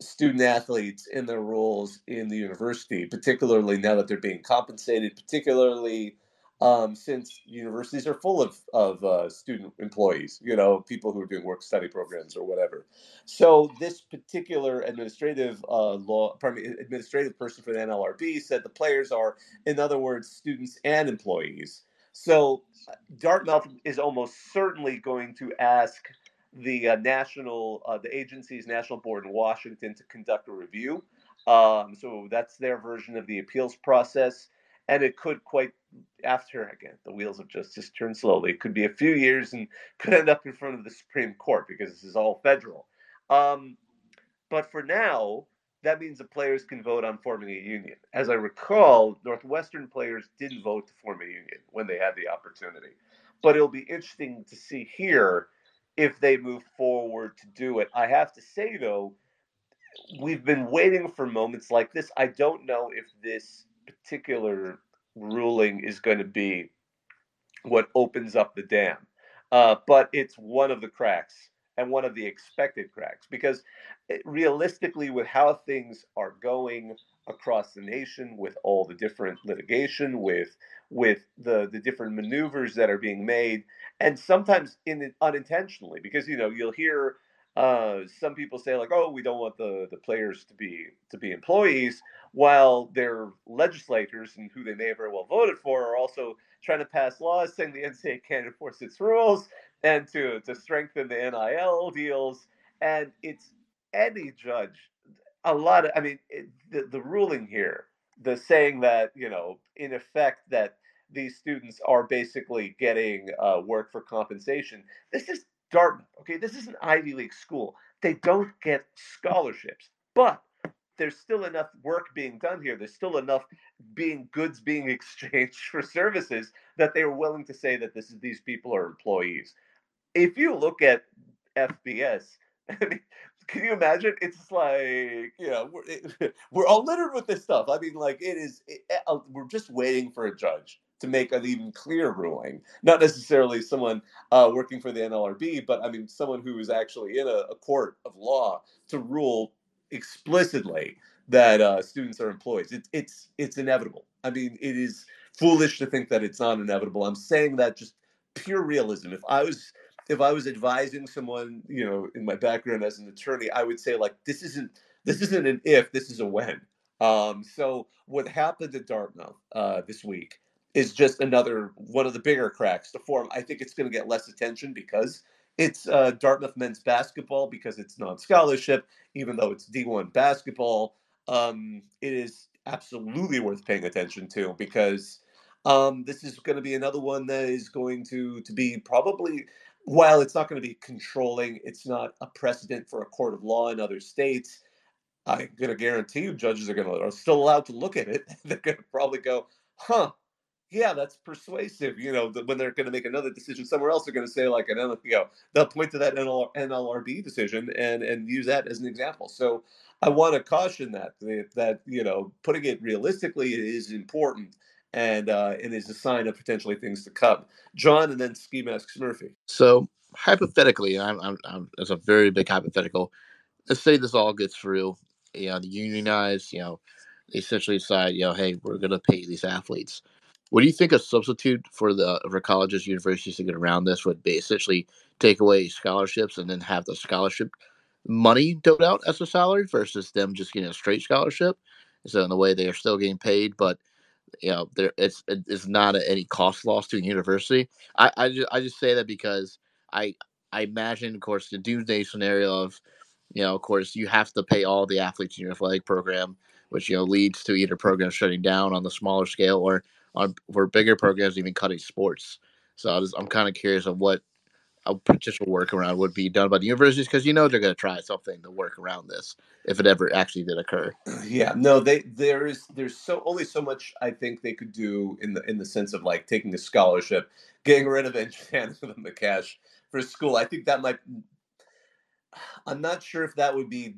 student athletes in their roles in the university, particularly now that they're being compensated, particularly um, since universities are full of, of uh, student employees, you know, people who are doing work study programs or whatever. So this particular administrative uh, law, pardon me, administrative person for the NLRB said the players are, in other words, students and employees. So uh, Dartmouth is almost certainly going to ask the uh, national, uh, the agency's national board in Washington to conduct a review. Um, so that's their version of the appeals process and it could quite after again the wheels of justice turn slowly. It could be a few years and could end up in front of the supreme court because this is all federal. Um, but for now that means the players can vote on forming a union. As i recall northwestern players didn't vote to form a union when they had the opportunity. But it'll be interesting to see here if they move forward to do it. I have to say though we've been waiting for moments like this. I don't know if this particular ruling is going to be what opens up the dam. Uh, but it's one of the cracks and one of the expected cracks because it, eh, realistically, with how things are going across the nation, with all the different litigation, with with the the different maneuvers that are being made, and sometimes in unintentionally, because you know you'll hear uh, some people say like, oh, we don't want the the players to be to be employees, while their legislators and who they may have very well voted for are also trying to pass laws saying the NCAA can't enforce its rules and to to strengthen the NIL deals. And it's any judge, a lot of, I mean, it, the the ruling here, the saying that you know, in effect, that these students are basically getting uh, work for compensation. This is Dartmouth. Okay, this is an Ivy League school. They don't get scholarships, but there's still enough work being done here. There's still enough being goods being exchanged for services that they are willing to say that this is these people are employees. If you look at FBS, I mean, can you imagine? It's like you know we're it, we're all littered with this stuff. I mean, like it is. It, uh, we're just waiting for a judge to make an even clear ruling. Not necessarily someone uh, working for the NLRB, but I mean someone who is actually in a, a court of law to rule explicitly that uh, students are employees. It, it's it's inevitable. I mean, it is foolish to think that it's not inevitable. I'm saying that just pure realism. If I was if I was advising someone, you know, in my background as an attorney, I would say like this isn't this isn't an if, this is a when. Um, so what happened at Dartmouth uh, this week is just another one of the bigger cracks to form. I think it's going to get less attention because it's uh, Dartmouth men's basketball because it's non-scholarship, even though it's D1 basketball. Um, it is absolutely worth paying attention to because um, this is going to be another one that is going to to be probably while it's not going to be controlling, it's not a precedent for a court of law in other states. I'm going to guarantee you, judges are going to are still allowed to look at it. They're going to probably go, "Huh, yeah, that's persuasive." You know, when they're going to make another decision somewhere else, they're going to say like an you know they'll point to that NL, NLRB decision and and use that as an example. So I want to caution that that you know putting it realistically is important and uh, and is a sign of potentially things to come. John, and then Ski Masks Murphy. So hypothetically, I'm, I'm, I'm it's a very big hypothetical. Let's say this all gets through. You know, the unionize. You know, they essentially decide, you know, hey, we're going to pay these athletes. What do you think a substitute for the for colleges, universities to get around this would be? Essentially, take away scholarships and then have the scholarship money doled out as a salary versus them just getting a straight scholarship. So in the way they are still getting paid, but you know there it's it's not a, any cost loss to a university i I just, I just say that because i i imagine of course the doomsday scenario of you know of course you have to pay all the athletes in your athletic program which you know leads to either programs shutting down on the smaller scale or on for bigger programs even cutting sports so just, i'm kind of curious of what a potential workaround would be done by the universities because you know they're going to try something to work around this if it ever actually did occur. Yeah, no, they there is there's so only so much I think they could do in the in the sense of like taking a scholarship, getting rid of it, and them the cash for school. I think that might I'm not sure if that would be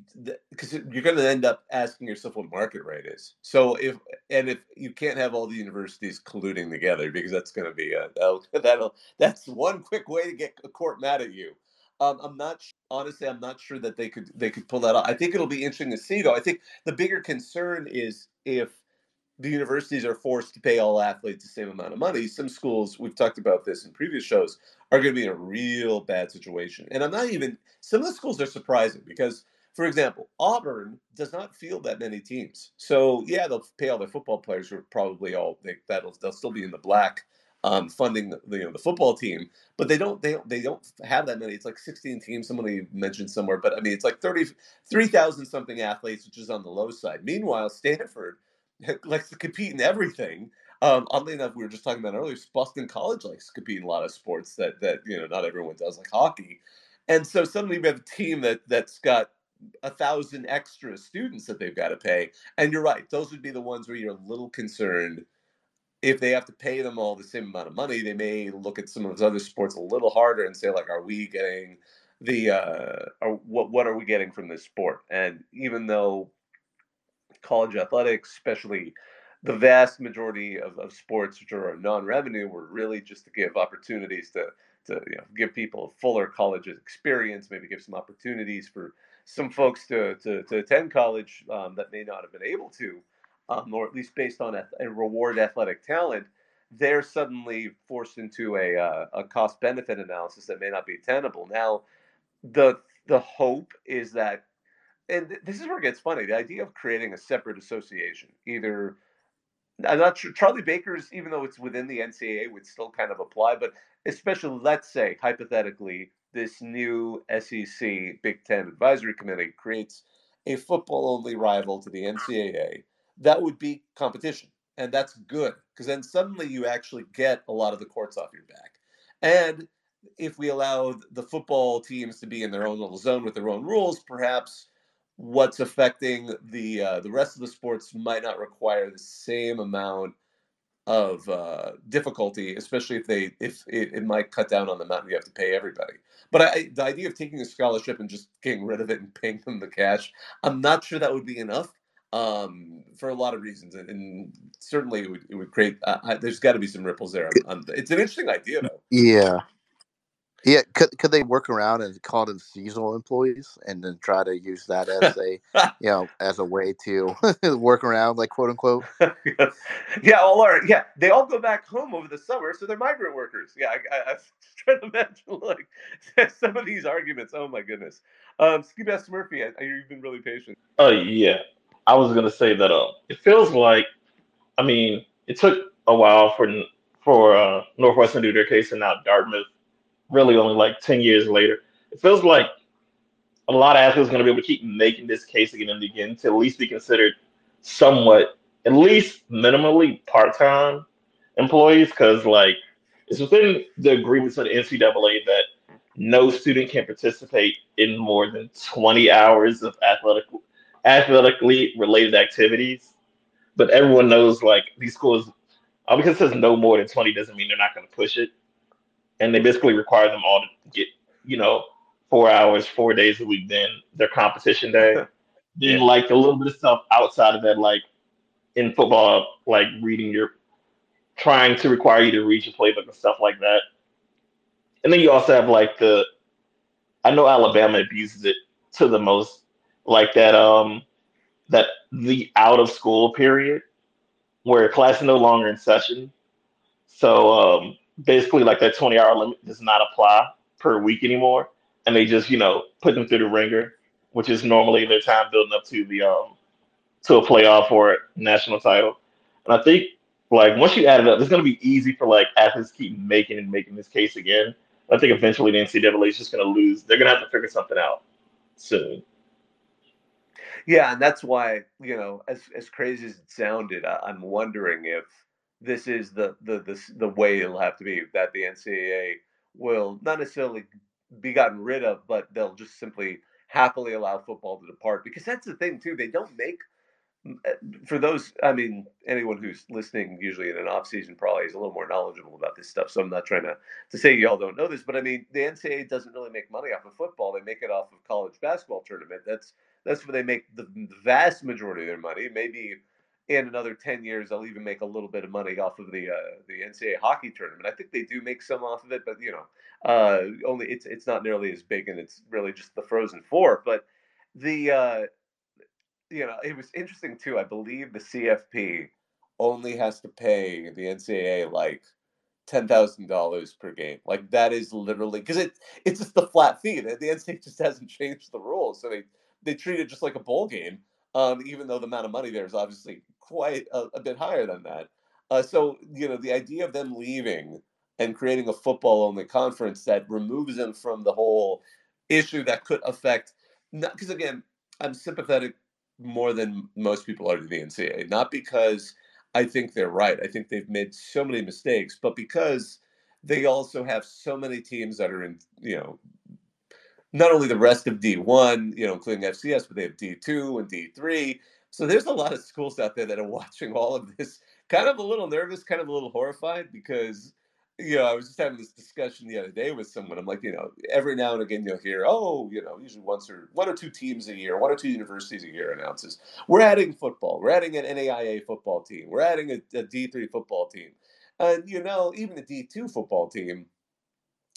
because you're going to end up asking yourself what market rate is. So if and if you can't have all the universities colluding together because that's going to be a that'll, that'll that's one quick way to get a court mad at you. Um, I'm not honestly. I'm not sure that they could they could pull that off. I think it'll be interesting to see though. I think the bigger concern is if the universities are forced to pay all athletes the same amount of money. Some schools, we've talked about this in previous shows, are going to be in a real bad situation. And I'm not even, some of the schools are surprising because, for example, Auburn does not field that many teams. So, yeah, they'll pay all their football players who are probably all, they, that'll, they'll still be in the black. Um, funding the, you know the football team, but they don't they they don't have that many. It's like 16 teams. Somebody mentioned somewhere, but I mean it's like 30 3,000 something athletes, which is on the low side. Meanwhile, Stanford likes to compete in everything. Um, oddly enough, we were just talking about earlier. Boston College likes to compete in a lot of sports that that you know not everyone does, like hockey. And so suddenly we have a team that that's got a thousand extra students that they've got to pay. And you're right; those would be the ones where you're a little concerned. If they have to pay them all the same amount of money, they may look at some of those other sports a little harder and say, like, "Are we getting the uh, or what? What are we getting from this sport?" And even though college athletics, especially the vast majority of, of sports which are non-revenue were really just to give opportunities to to you know, give people a fuller college experience, maybe give some opportunities for some folks to to, to attend college um, that may not have been able to, um, or at least based on a, a reward athletic talent. They're suddenly forced into a uh, a cost benefit analysis that may not be tenable. Now, the the hope is that and this is where it gets funny. The idea of creating a separate association, either I'm not sure Charlie Baker's, even though it's within the NCAA, would still kind of apply. But especially, let's say hypothetically, this new SEC Big Ten Advisory Committee creates a football-only rival to the NCAA. That would be competition, and that's good because then suddenly you actually get a lot of the courts off your back. And if we allow the football teams to be in their own little zone with their own rules, perhaps what's affecting the uh, the rest of the sports might not require the same amount of uh, difficulty, especially if they if it, it, might cut down on the amount you have to pay everybody. But I, the idea of taking a scholarship and just getting rid of it and paying them the cash, I'm not sure that would be enough um, for a lot of reasons, and, and certainly it would, it would create. Uh, there's got to be some ripples there. Um, it's an interesting idea, though. Yeah. Yeah, could could they work around and call them seasonal employees and then try to use that as a you know as a way to work around like quote unquote? yeah, all are yeah. They all go back home over the summer, so they're migrant workers. Yeah, I, I, I was trying to imagine like some of these arguments. Oh my goodness. Um, Ski Mask Murphy, you've been really patient. Oh yeah, I was gonna say that. Uh, it feels like, I mean, it took a while for for uh, Northwestern to do their case, and now Dartmouth really only like 10 years later. It feels like a lot of athletes are going to be able to keep making this case again and again to at least be considered somewhat, at least minimally part time employees because, like, it's within the agreements of the NCAA that no student can participate in more than 20 hours of athletic athletically related activities. But everyone knows like these schools, because it says no more than 20 doesn't mean they're not going to push it and they basically require them all to get you know four hours, four days a week. Then their competition day. then like a little bit of stuff outside of that, like in football, like reading your, trying to require you to read your playbook and stuff like that. And then you also have like the, I know Alabama abuses it to the most, like that um that the out of school period where class is no longer in session. So um basically like that 20 hour limit does not apply per week anymore. And they just, you know, put them through the ringer, which is normally their time building up to the um to a playoff or national title. And I think like once you add it up, it's gonna be easy for like athletes keep making and making this case again. I think eventually the NCAA is just gonna lose. They're gonna have to figure something out soon. Yeah, and that's why you know, as as crazy as it sounded, I, I'm wondering if this is the the the, the way it'll have to be that the NCAA will not necessarily be gotten rid of, but they'll just simply happily allow football to depart because that's the thing too. They don't make eh, for those. I mean, anyone who's listening usually in an off season probably is a little more knowledgeable about this stuff. So I'm not trying to to say y'all don't know this, but I mean, the NCAA doesn't really make money off of football. They make it off of college basketball tournament. That's that's where they make the, the vast majority of their money. Maybe in another 10 years they'll even make a little bit of money off of the uh, the NCAA hockey tournament. I think they do make some off of it, but you know, uh, only it's it's not nearly as big, and it's really just the Frozen Four. But the uh, you know, it was interesting too. I believe the CFP only has to pay the NCAA like ten thousand dollars per game. Like that is literally because it it's just the flat fee. The, the NCAA just hasn't changed the rules, so they they treat it just like a bowl game. Um, even though the amount of money there is obviously quite a, a bit higher than that. Uh, so you know the idea of them leaving and creating a football only conference that removes them from the whole issue that could affect because again I'm sympathetic more than most people are to the NCAA not because I think they're right I think they've made so many mistakes but because they also have so many teams that are in you know not only the rest of D1 you know including FCS but they have D2 and D3 so there's a lot of schools out there that are watching all of this, kind of a little nervous, kind of a little horrified because, you know, I was just having this discussion the other day with someone. I'm like, you know, every now and again you'll hear, oh, you know, usually once or one or two teams a year, one or two universities a year announces, we're adding football, we're adding an NAIA football team, we're adding a a D3 football team. And, you know, even a D2 football team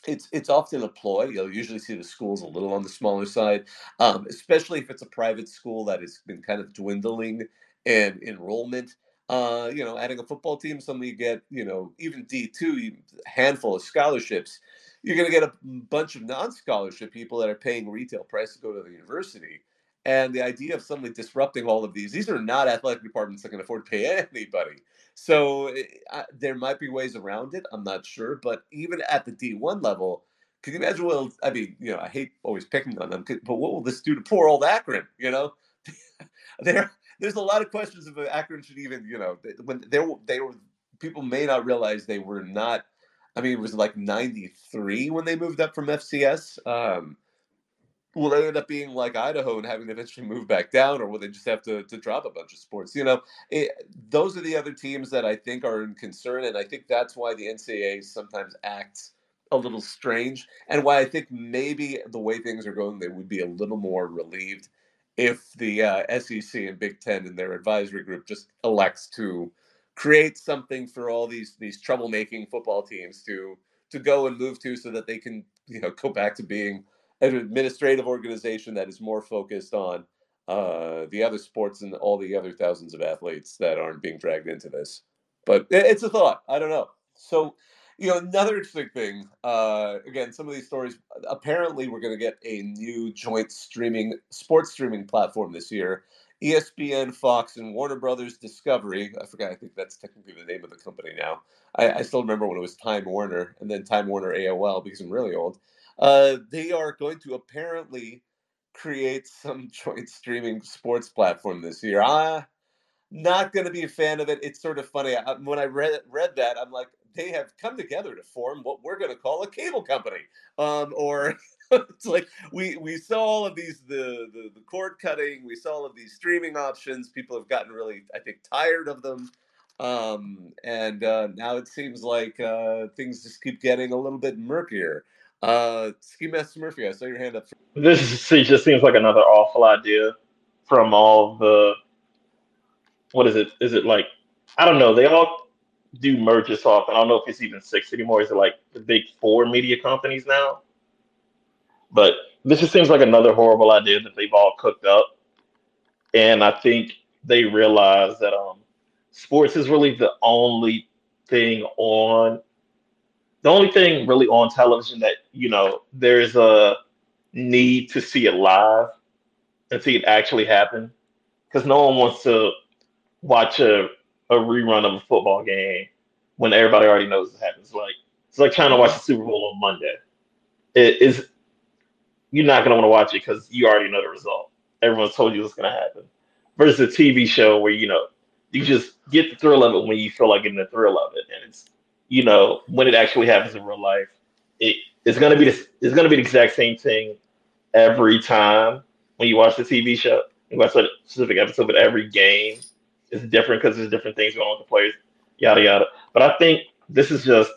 it's it's often a ploy. You'll usually see the schools a little on the smaller side, um, especially if it's a private school that has been kind of dwindling in enrollment. Uh, you know, adding a football team, suddenly you get, you know, even D two, handful of scholarships. You're going to get a bunch of non-scholarship people that are paying retail price to go to the university. And the idea of suddenly disrupting all of these, these are not athletic departments that can afford to pay anybody. So uh, there might be ways around it. I'm not sure, but even at the D1 level, can you imagine? Well, I mean, you know, I hate always picking on them, but what will this do to poor old Akron? You know, there there's a lot of questions if Akron should even, you know, when they were they were people may not realize they were not. I mean, it was like '93 when they moved up from FCS. Um, will they end up being like Idaho and having to eventually move back down, or will they just have to, to drop a bunch of sports? You know, it, those are the other teams that I think are in concern, and I think that's why the NCAA sometimes acts a little strange, and why I think maybe the way things are going, they would be a little more relieved if the uh, SEC and Big Ten and their advisory group just elects to create something for all these these troublemaking football teams to to go and move to so that they can you know go back to being an administrative organization that is more focused on uh, the other sports and all the other thousands of athletes that aren't being dragged into this. But it's a thought. I don't know. So, you know, another interesting thing. Uh, again, some of these stories. Apparently, we're going to get a new joint streaming sports streaming platform this year. ESPN, Fox, and Warner Brothers Discovery. I forgot. I think that's technically the name of the company now. I, I still remember when it was Time Warner and then Time Warner AOL because I'm really old. Uh, they are going to apparently create some joint streaming sports platform this year. I'm not going to be a fan of it. It's sort of funny. I, when I read read that, I'm like, they have come together to form what we're going to call a cable company, um, or it's like we we saw all of these the, the the cord cutting. We saw all of these streaming options. People have gotten really, I think, tired of them. Um, and uh, now it seems like uh, things just keep getting a little bit murkier. Uh, Ski Master Murphy, I saw your hand up. This is, just seems like another awful idea from all the. What is it? Is it like I don't know? They all do merges off. I don't know if it's even six anymore. Is it like the big four media companies now? But this just seems like another horrible idea that they've all cooked up, and I think they realize that um, sports is really the only thing on the only thing really on television that you know there's a need to see it live and see it actually happen because no one wants to watch a, a rerun of a football game when everybody already knows it happens like it's like trying to watch the super bowl on monday. It is you're not going to want to watch it because you already know the result. Everyone's told you what's going to happen. Versus a tv show where you know you just get the thrill of it when you feel like getting the thrill of it and it's you know, when it actually happens in real life, it, it's gonna be the, it's gonna be the exact same thing every time when you watch the TV show. You watch a specific episode, but every game is different because there's different things going on with the players, yada yada. But I think this is just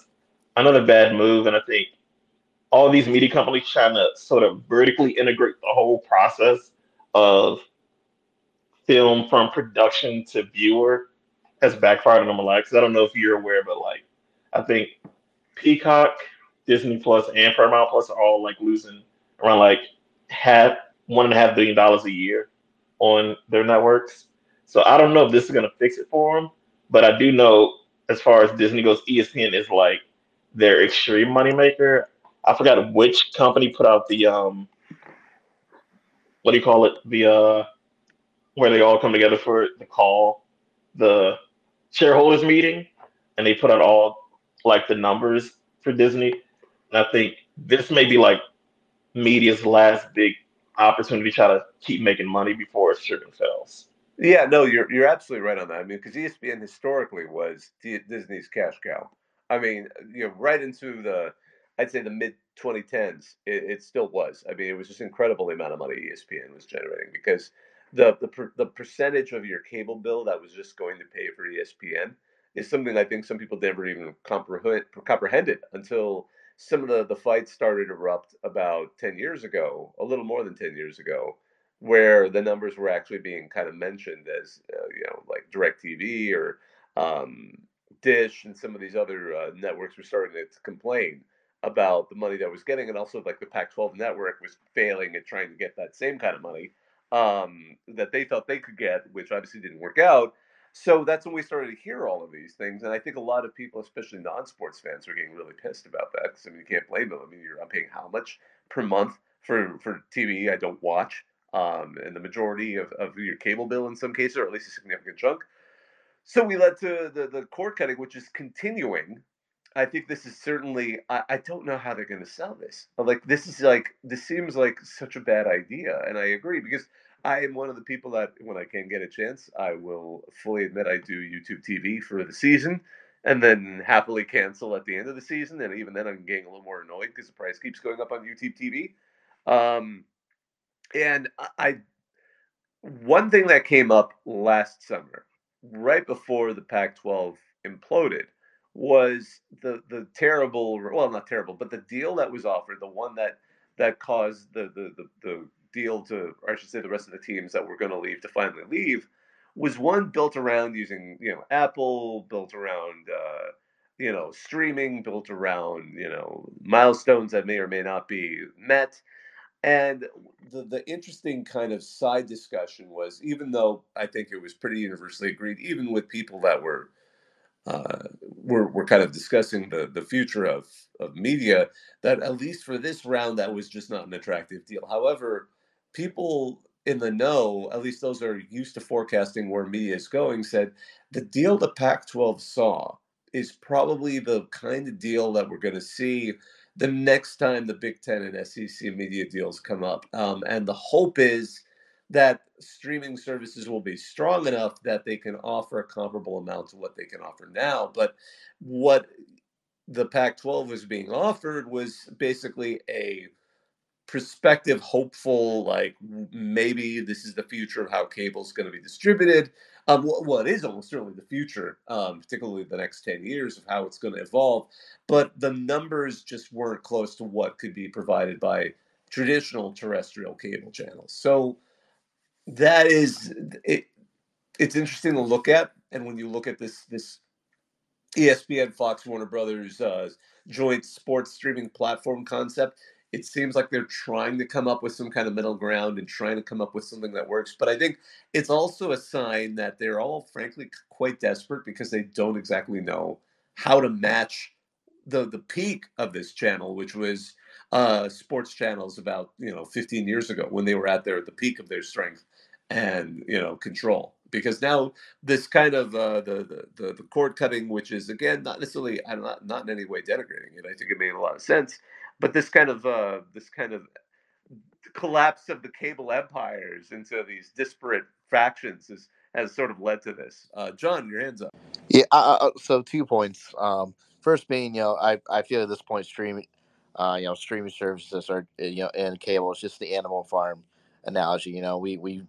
another bad move, and I think all these media companies trying to sort of vertically integrate the whole process of film from production to viewer has backfired on them a lot. Because I don't know if you're aware, but like I think Peacock, Disney Plus, and Paramount Plus are all like losing around like half one and a half billion dollars a year on their networks. So I don't know if this is gonna fix it for them, but I do know as far as Disney goes, ESPN is like their extreme moneymaker. I forgot which company put out the um what do you call it? The uh where they all come together for the call, the shareholders meeting, and they put out all like the numbers for Disney. And I think this may be like media's last big opportunity to try to keep making money before it and fails. Yeah, no, you're you're absolutely right on that. I mean, because ESPN historically was D- Disney's cash cow. I mean, you know, right into the, I'd say the mid 2010s, it, it still was. I mean, it was just incredible the amount of money ESPN was generating because the the per, the percentage of your cable bill that was just going to pay for ESPN is something I think some people never even comprehend, comprehended until some of the, the fights started to erupt about 10 years ago, a little more than 10 years ago, where the numbers were actually being kind of mentioned as, uh, you know, like DirecTV or um, Dish and some of these other uh, networks were starting to complain about the money that was getting, and also like the Pac-12 network was failing at trying to get that same kind of money um, that they thought they could get, which obviously didn't work out. So that's when we started to hear all of these things, and I think a lot of people, especially non-sports fans, are getting really pissed about that. Because I mean, you can't blame them. I mean, you're I'm paying how much per month for for TV I don't watch, um, and the majority of, of your cable bill in some cases, or at least a significant chunk. So we led to the the cord cutting, which is continuing. I think this is certainly. I, I don't know how they're going to sell this. Like this is like this seems like such a bad idea, and I agree because I am one of the people that, when I can get a chance, I will fully admit I do YouTube TV for the season and then happily cancel at the end of the season. And even then, I'm getting a little more annoyed because the price keeps going up on YouTube TV. Um, and I, one thing that came up last summer, right before the Pac 12 imploded, was the the terrible well not terrible but the deal that was offered the one that that caused the the the, the deal to, or I should say, the rest of the teams that were going to leave to finally leave, was one built around using, you know, Apple, built around, uh, you know, streaming built around, you know, milestones that may or may not be met. And the, the interesting kind of side discussion was even though I think it was pretty universally agreed, even with people that were uh, we're, we're kind of discussing the, the future of, of media, that at least for this round, that was just not an attractive deal. However, people in the know, at least those that are used to forecasting where media is going, said the deal the Pac 12 saw is probably the kind of deal that we're going to see the next time the Big Ten and SEC media deals come up. Um, and the hope is that streaming services will be strong enough that they can offer a comparable amount to what they can offer now. But what the Pac 12 was being offered was basically a prospective, hopeful, like maybe this is the future of how cable is going to be distributed. Um, well, it is almost certainly the future, um, particularly the next 10 years of how it's going to evolve. But the numbers just weren't close to what could be provided by traditional terrestrial cable channels. So, that is it, it's interesting to look at and when you look at this this espn fox warner brothers uh, joint sports streaming platform concept it seems like they're trying to come up with some kind of middle ground and trying to come up with something that works but i think it's also a sign that they're all frankly quite desperate because they don't exactly know how to match the the peak of this channel which was uh, sports channels about you know 15 years ago when they were at their the peak of their strength and you know control because now this kind of uh, the, the the cord cutting, which is again not necessarily I'm not not in any way denigrating it. I think it made a lot of sense, but this kind of uh, this kind of collapse of the cable empires into these disparate factions is, has sort of led to this. Uh, John, your hands up. Yeah. Uh, uh so two points. Um, first being, you know, I I feel at this point streaming, uh, you know, streaming services are you know and cable is just the animal farm analogy. You know, we we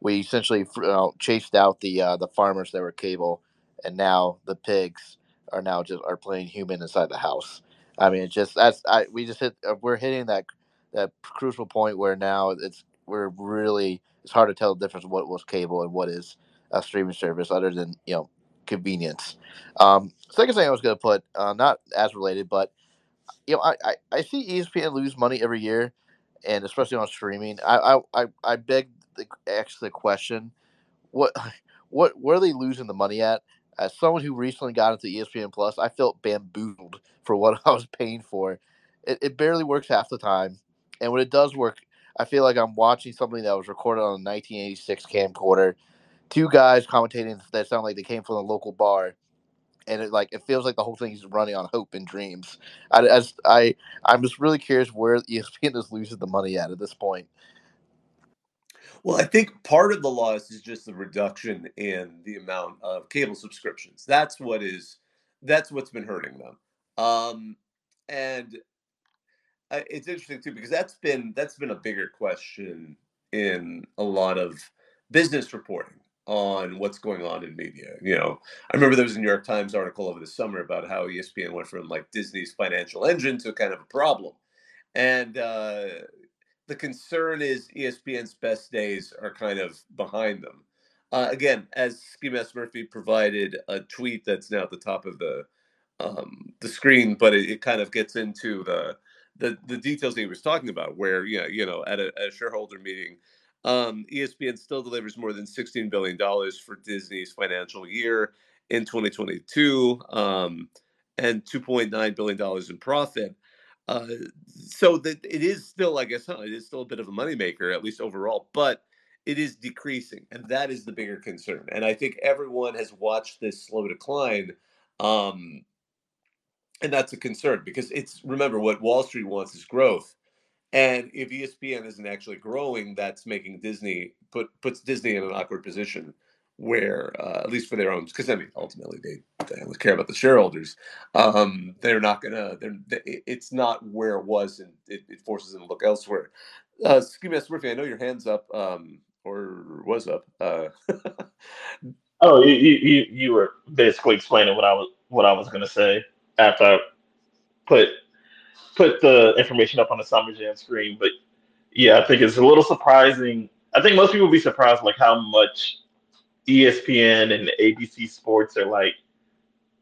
we essentially uh, chased out the uh, the farmers that were cable, and now the pigs are now just are playing human inside the house. I mean, just that's I we just hit uh, we're hitting that that crucial point where now it's we're really it's hard to tell the difference what was cable and what is a streaming service other than you know convenience. Um, second thing I was going to put, uh, not as related, but you know, I, I, I see ESPN lose money every year, and especially on streaming. I I, I beg the, ask the question, what what where are they losing the money at? As someone who recently got into ESPN Plus, I felt bamboozled for what I was paying for. It, it barely works half the time, and when it does work, I feel like I'm watching something that was recorded on a 1986 camcorder. Two guys commentating that sound like they came from a local bar, and it like it feels like the whole thing is running on hope and dreams. I, as I I'm just really curious where ESPN is losing the money at at this point. Well, I think part of the loss is just the reduction in the amount of cable subscriptions. That's what is that's what's been hurting them. Um, and it's interesting too because that's been that's been a bigger question in a lot of business reporting on what's going on in media. You know, I remember there was a New York Times article over the summer about how ESPN went from like Disney's financial engine to kind of a problem. And uh, the concern is ESPN's best days are kind of behind them. Uh, again, as Mask Murphy provided a tweet that's now at the top of the um, the screen, but it, it, kind of gets into the, the the details he was talking about, where you know, you know, at a, a shareholder meeting, um, ESPN still delivers more than sixteen billion dollars for Disney's financial year in 2022, um, and 2.9 billion dollars in profit. Uh, so that it is still, I guess, it is still a bit of a moneymaker, at least overall, but it is decreasing, and that is the bigger concern. And I think everyone has watched this slow decline, um, and that's a concern because it's remember what Wall Street wants is growth, and if ESPN isn't actually growing, that's making Disney put puts Disney in an awkward position where uh, at least for their own because i mean ultimately they, they only care about the shareholders um, they're not gonna they're it's not where it was and it, it forces them to look elsewhere. Uh excuse me Murphy, i know your hands up um, or was up uh, oh you, you you were basically explaining what i was what i was gonna say after i put put the information up on the summer jam screen but yeah i think it's a little surprising i think most people will be surprised like how much ESPN and ABC Sports are like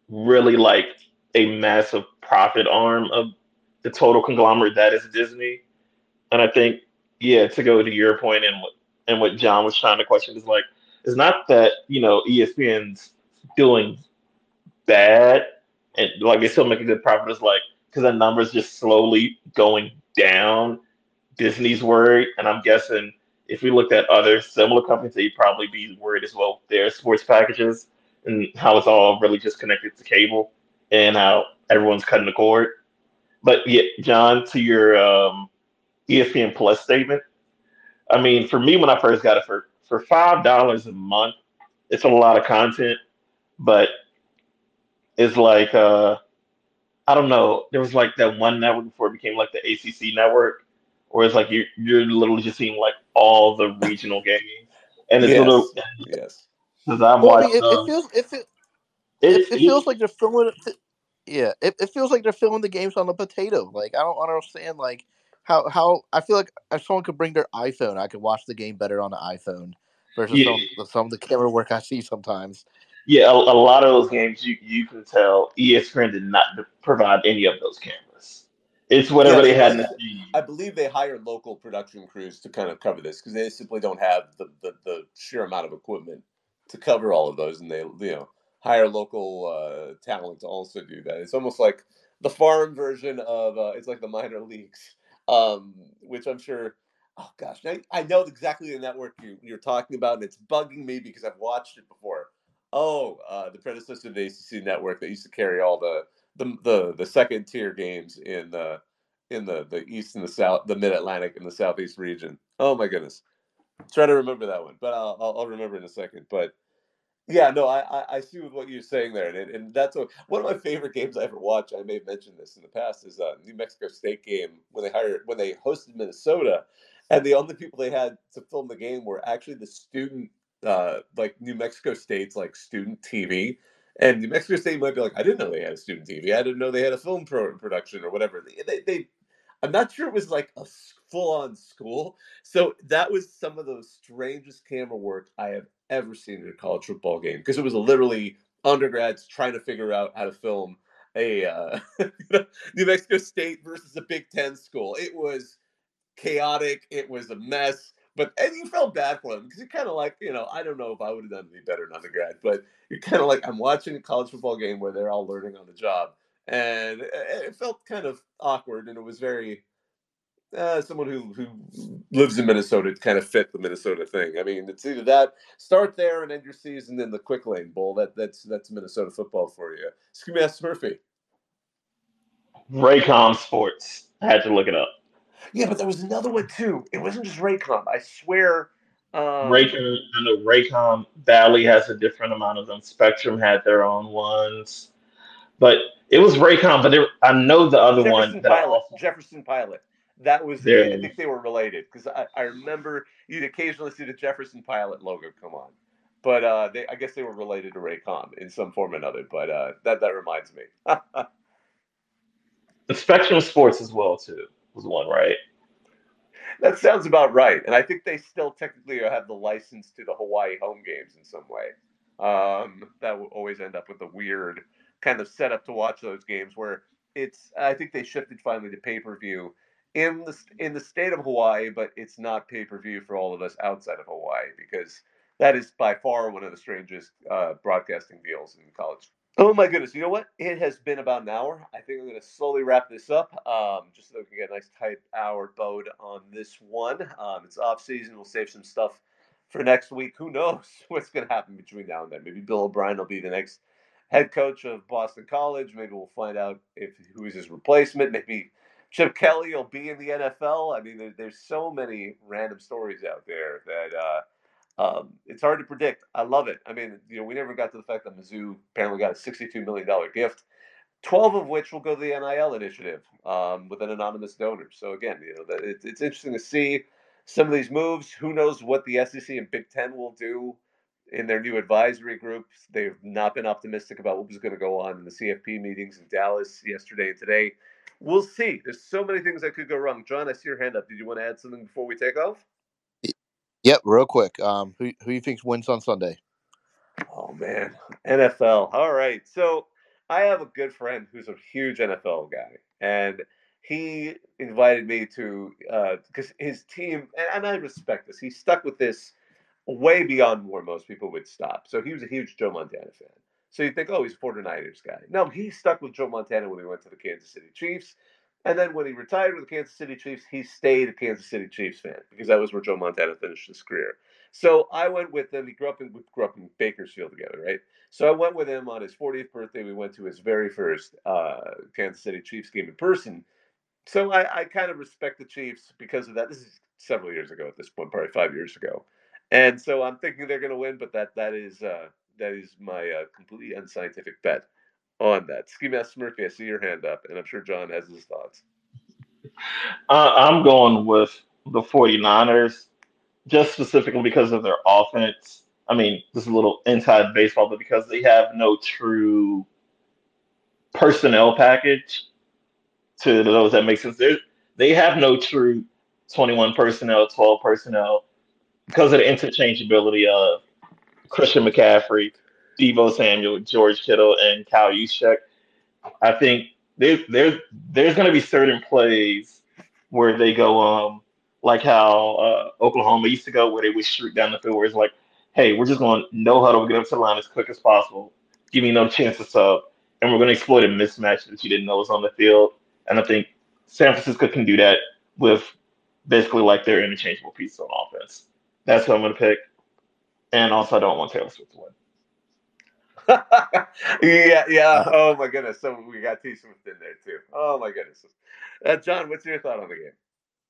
really like a massive profit arm of the total conglomerate that is Disney. And I think, yeah, to go to your point and what and what John was trying to question is like, it's not that you know ESPN's doing bad and like they still make a good profit. It's like because the numbers just slowly going down. Disney's worried, and I'm guessing if we looked at other similar companies, they'd probably be worried as well. Their sports packages and how it's all really just connected to cable and how everyone's cutting the cord. But yeah, John, to your um, ESPN Plus statement, I mean, for me, when I first got it for for five dollars a month, it's a lot of content, but it's like uh, I don't know. There was like that one network before it became like the ACC network, where it's like you're you're literally just seeing like all the regional games, and it's yes. little yes. Because I've well, watched, it, um, it, feels it, it, it, it feels like they're filming. Yeah, it, it feels like they're filming the games on a potato. Like I don't understand. Like how how I feel like if someone could bring their iPhone, I could watch the game better on the iPhone versus yeah. some, some of the camera work I see sometimes. Yeah, a, a, lot of those games you you can tell ESPN did not provide any of those cameras. It's whatever yeah, they had. I believe they hired local production crews to kind of cover this because they simply don't have the, the, the sheer amount of equipment to cover all of those, and they you know hire local uh, talent to also do that. It's almost like the farm version of uh, it's like the minor leagues um, which I'm sure. Oh gosh, I, I know exactly the network you, you're talking about, and it's bugging me because I've watched it before. Oh, uh, the predecessor to the ACC network that used to carry all the the the, the second tier games in the in the the east and the south, the mid Atlantic and the southeast region. Oh my goodness, try to remember that one, but I'll, I'll, remember in a second. But yeah, no, I, I, I see what you're saying there, and, and that's a, one of my favorite games I ever watched. I may have mentioned this in the past is a New Mexico State game when they hired when they hosted Minnesota, and the only people they had to film the game were actually the student, uh, like New Mexico State's like student TV, and New Mexico State might be like, I didn't know they had a student TV, I didn't know they had a film pro- production or whatever. They, they, they I'm not sure it was like a full on school. So that was some of the strangest camera work I have ever seen in a college football game because it was literally undergrads trying to figure out how to film a uh, New Mexico State versus a Big Ten school. It was chaotic. It was a mess. But and you felt bad for them because you're kind of like, you know, I don't know if I would have done any better in undergrad, but you're kind of like, I'm watching a college football game where they're all learning on the job, and it felt kind of awkward, and it was very uh, someone who who lives in Minnesota kind of fit the Minnesota thing. I mean, it's either that start there and end your season in the quick lane bowl. That that's that's Minnesota football for you. Excuse me, ask Murphy. Raycom Sports. I had to look it up. Yeah, but there was another one too. It wasn't just Raycom. I swear. Um, Raycom, I know Raycom Valley has a different amount of them. Spectrum had their own ones, but it was Raycom. But it, I know the other Jefferson one. Pilot, Jefferson Pilot. That was there. I think they were related because I, I remember you'd occasionally see the Jefferson Pilot logo come on, but uh, they I guess they were related to Raycom in some form or another. But uh, that that reminds me. the Spectrum Sports as well too was one right. That sounds about right, and I think they still technically have the license to the Hawaii home games in some way. Um, that will always end up with a weird kind of setup to watch those games where it's. I think they shifted finally to pay per view in the in the state of Hawaii, but it's not pay per view for all of us outside of Hawaii because that is by far one of the strangest uh, broadcasting deals in college. Oh my goodness! You know what? It has been about an hour. I think I'm going to slowly wrap this up, um, just so we can get a nice tight hour bowed on this one. Um, it's off season. We'll save some stuff for next week. Who knows what's going to happen between now and then? Maybe Bill O'Brien will be the next head coach of Boston College. Maybe we'll find out if who is his replacement. Maybe Chip Kelly will be in the NFL. I mean, there, there's so many random stories out there that uh, um, it's hard to predict. I love it. I mean, you know, we never got to the fact that Mizzou apparently got a $62 million gift, 12 of which will go to the NIL initiative um, with an anonymous donor. So again, you know, that it, it's interesting to see some of these moves. Who knows what the SEC and Big Ten will do in their new advisory groups. They've not been optimistic about what was going to go on in the CFP meetings in Dallas yesterday and today we'll see. There's so many things that could go wrong. John, I see your hand up. Did you want to add something before we take off? Yep, real quick. Um, who who you think wins on Sunday? Oh man, NFL. All right. So I have a good friend who's a huge NFL guy, and he invited me to because uh, his team, and, I respect this. He stuck with this way beyond where most people would stop. So he was a huge Joe Montana fan. So you think, oh, he's a 49ers guy. No, he stuck with Joe Montana when he went to the Kansas City Chiefs. And then when he retired with the Kansas City Chiefs, he stayed a Kansas City Chiefs fan because that was where Joe Montana finished his career. So I went with him. He grew up in grew up in Bakersfield together, right? So I went with him on his 40th birthday. We went to his very first uh, Kansas City Chiefs game in person. So I, I kind of respect the Chiefs because of that. This is several years ago at this point, probably five years ago. And so I'm thinking they're going to win, but that that is uh, that is my uh, completely unscientific bet on that. Ski Master Murphy, I see your hand up, and I'm sure John has his thoughts. Uh, I'm going with the 49ers, just specifically because of their offense. I mean, this is a little inside baseball, but because they have no true personnel package to those that make sense. They're, they have no true 21 personnel, 12 personnel because of the interchangeability of Christian McCaffrey, Deebo Samuel, George Kittle, and Cal Juszczyk. I think there, there, there's going to be certain plays where they go, um, like how uh, Oklahoma used to go, where they would shoot down the field, where it's like, hey, we're just going no huddle, get up to the line as quick as possible, give me no chance to sub, and we're going to exploit a mismatch that you didn't know was on the field. And I think San Francisco can do that with basically like their interchangeable pieces on offense. That's what I'm going to pick. And also, I don't want Taylor Swift to win. yeah, yeah. Oh my goodness. So we got T Swift in there too. Oh my goodness. Uh, John, what's your thought on the game?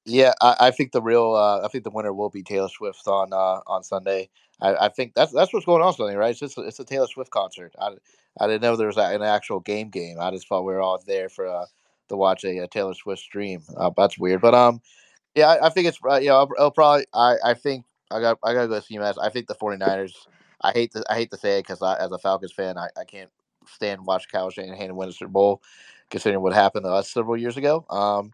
Yeah, I, I think the real, uh, I think the winner will be Taylor Swift on uh, on Sunday. I, I think that's that's what's going on Sunday, right? It's just a, it's a Taylor Swift concert. I, I didn't know there was an actual game game. I just thought we were all there for uh, to watch a, a Taylor Swift stream. Uh, that's weird, but um, yeah, I, I think it's uh, you know, I'll, I'll probably I I think I got I gotta go see UMass. I think the 49ers. I hate to I hate to say it because as a Falcons fan, I, I can't stand watch Kyle Shanahan win a Super Bowl, considering what happened to us several years ago. Um,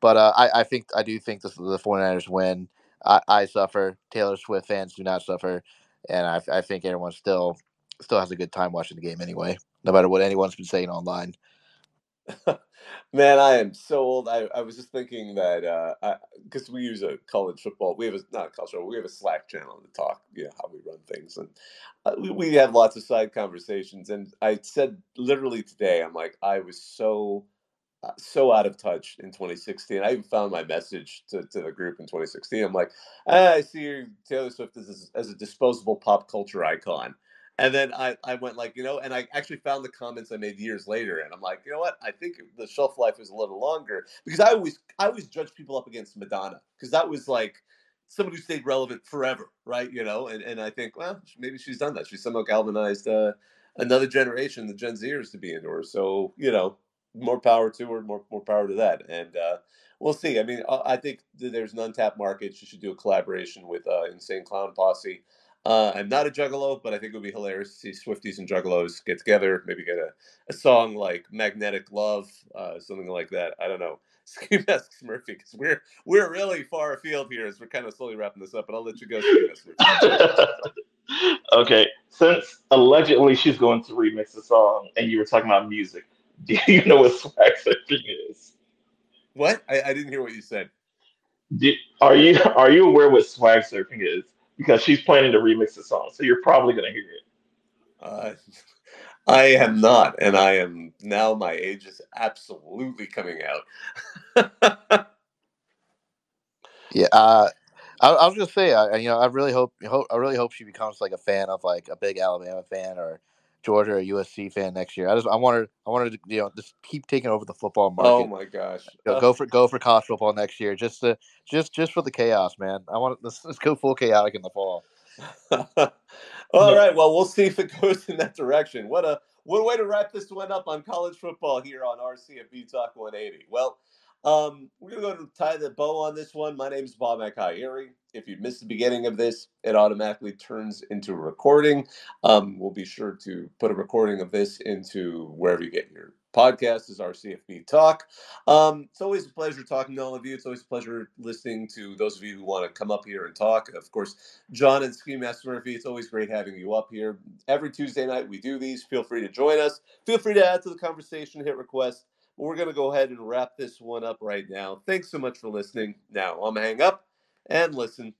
but uh, I I think I do think this, the 49ers win. I, I suffer. Taylor Swift fans do not suffer, and I, I think everyone still still has a good time watching the game anyway, no matter what anyone's been saying online. Man, I am so old. I, I was just thinking that because uh, we use a college football, we have a not a college football, we have a Slack channel to talk, you know, how we run things, and uh, we, we have lots of side conversations. And I said literally today, I'm like, I was so uh, so out of touch in 2016. I even found my message to, to the group in 2016. I'm like, ah, I see Taylor Swift as, as a disposable pop culture icon. And then I, I went like, you know, and I actually found the comments I made years later, and I'm like, you know what? I think the shelf life is a little longer because I always I always judge people up against Madonna because that was like somebody who stayed relevant forever, right? You know, and, and I think, well, maybe she's done that. She's somehow galvanized uh, another generation, the Gen Zers, to be into her. So you know, more power to her, more more power to that, and uh, we'll see. I mean, uh, I think there's an untapped market. She should do a collaboration with uh, Insane Clown Posse. Uh, I'm not a juggalo, but I think it would be hilarious to see Swifties and juggalos get together, maybe get a, a song like "Magnetic Love," uh, something like that. I don't know. Mask Murphy, because we're we're really far afield here as we're kind of slowly wrapping this up. But I'll let you go, okay, since allegedly she's going to remix the song, and you were talking about music, do you know what swag surfing is? What? I, I didn't hear what you said. Do, are you are you aware what swag surfing is? Because she's planning to remix the song. So you're probably going to hear it. Uh, I am not, and I am now. My age is absolutely coming out. yeah, uh, I, I, was gonna say, I, you know, I really hope, hope, I really hope she becomes like a fan of like a big Alabama fan or Georgia or USC fan next year. I just, I wanted, I wanted to, you know, just keep taking over the football market. Oh my gosh, you know, go for go for college football next year, just to, just, just for the chaos, man. I want let's, let's go full chaotic in the fall. All right, well, we'll see if it goes in that direction. What a what a way to wrap this one up on college football here on RCFB Talk 180. Well, um, we're going to go to tie the bow on this one. My name is Bobak Ha'Eri. If you missed the beginning of this, it automatically turns into a recording. Um, we'll be sure to put a recording of this into wherever you get your podcast is RCFB Talk. Um, it's always a pleasure talking to all of you. It's always a pleasure listening to those of you who want to come up here and talk. Of course, John and Ski Master Murphy, it's always great having you up here. Every Tuesday night we do these. Feel free to join us. Feel free to add to the conversation, hit request. We're going to go ahead and wrap this one up right now. Thanks so much for listening. Now I'm going to hang up and listen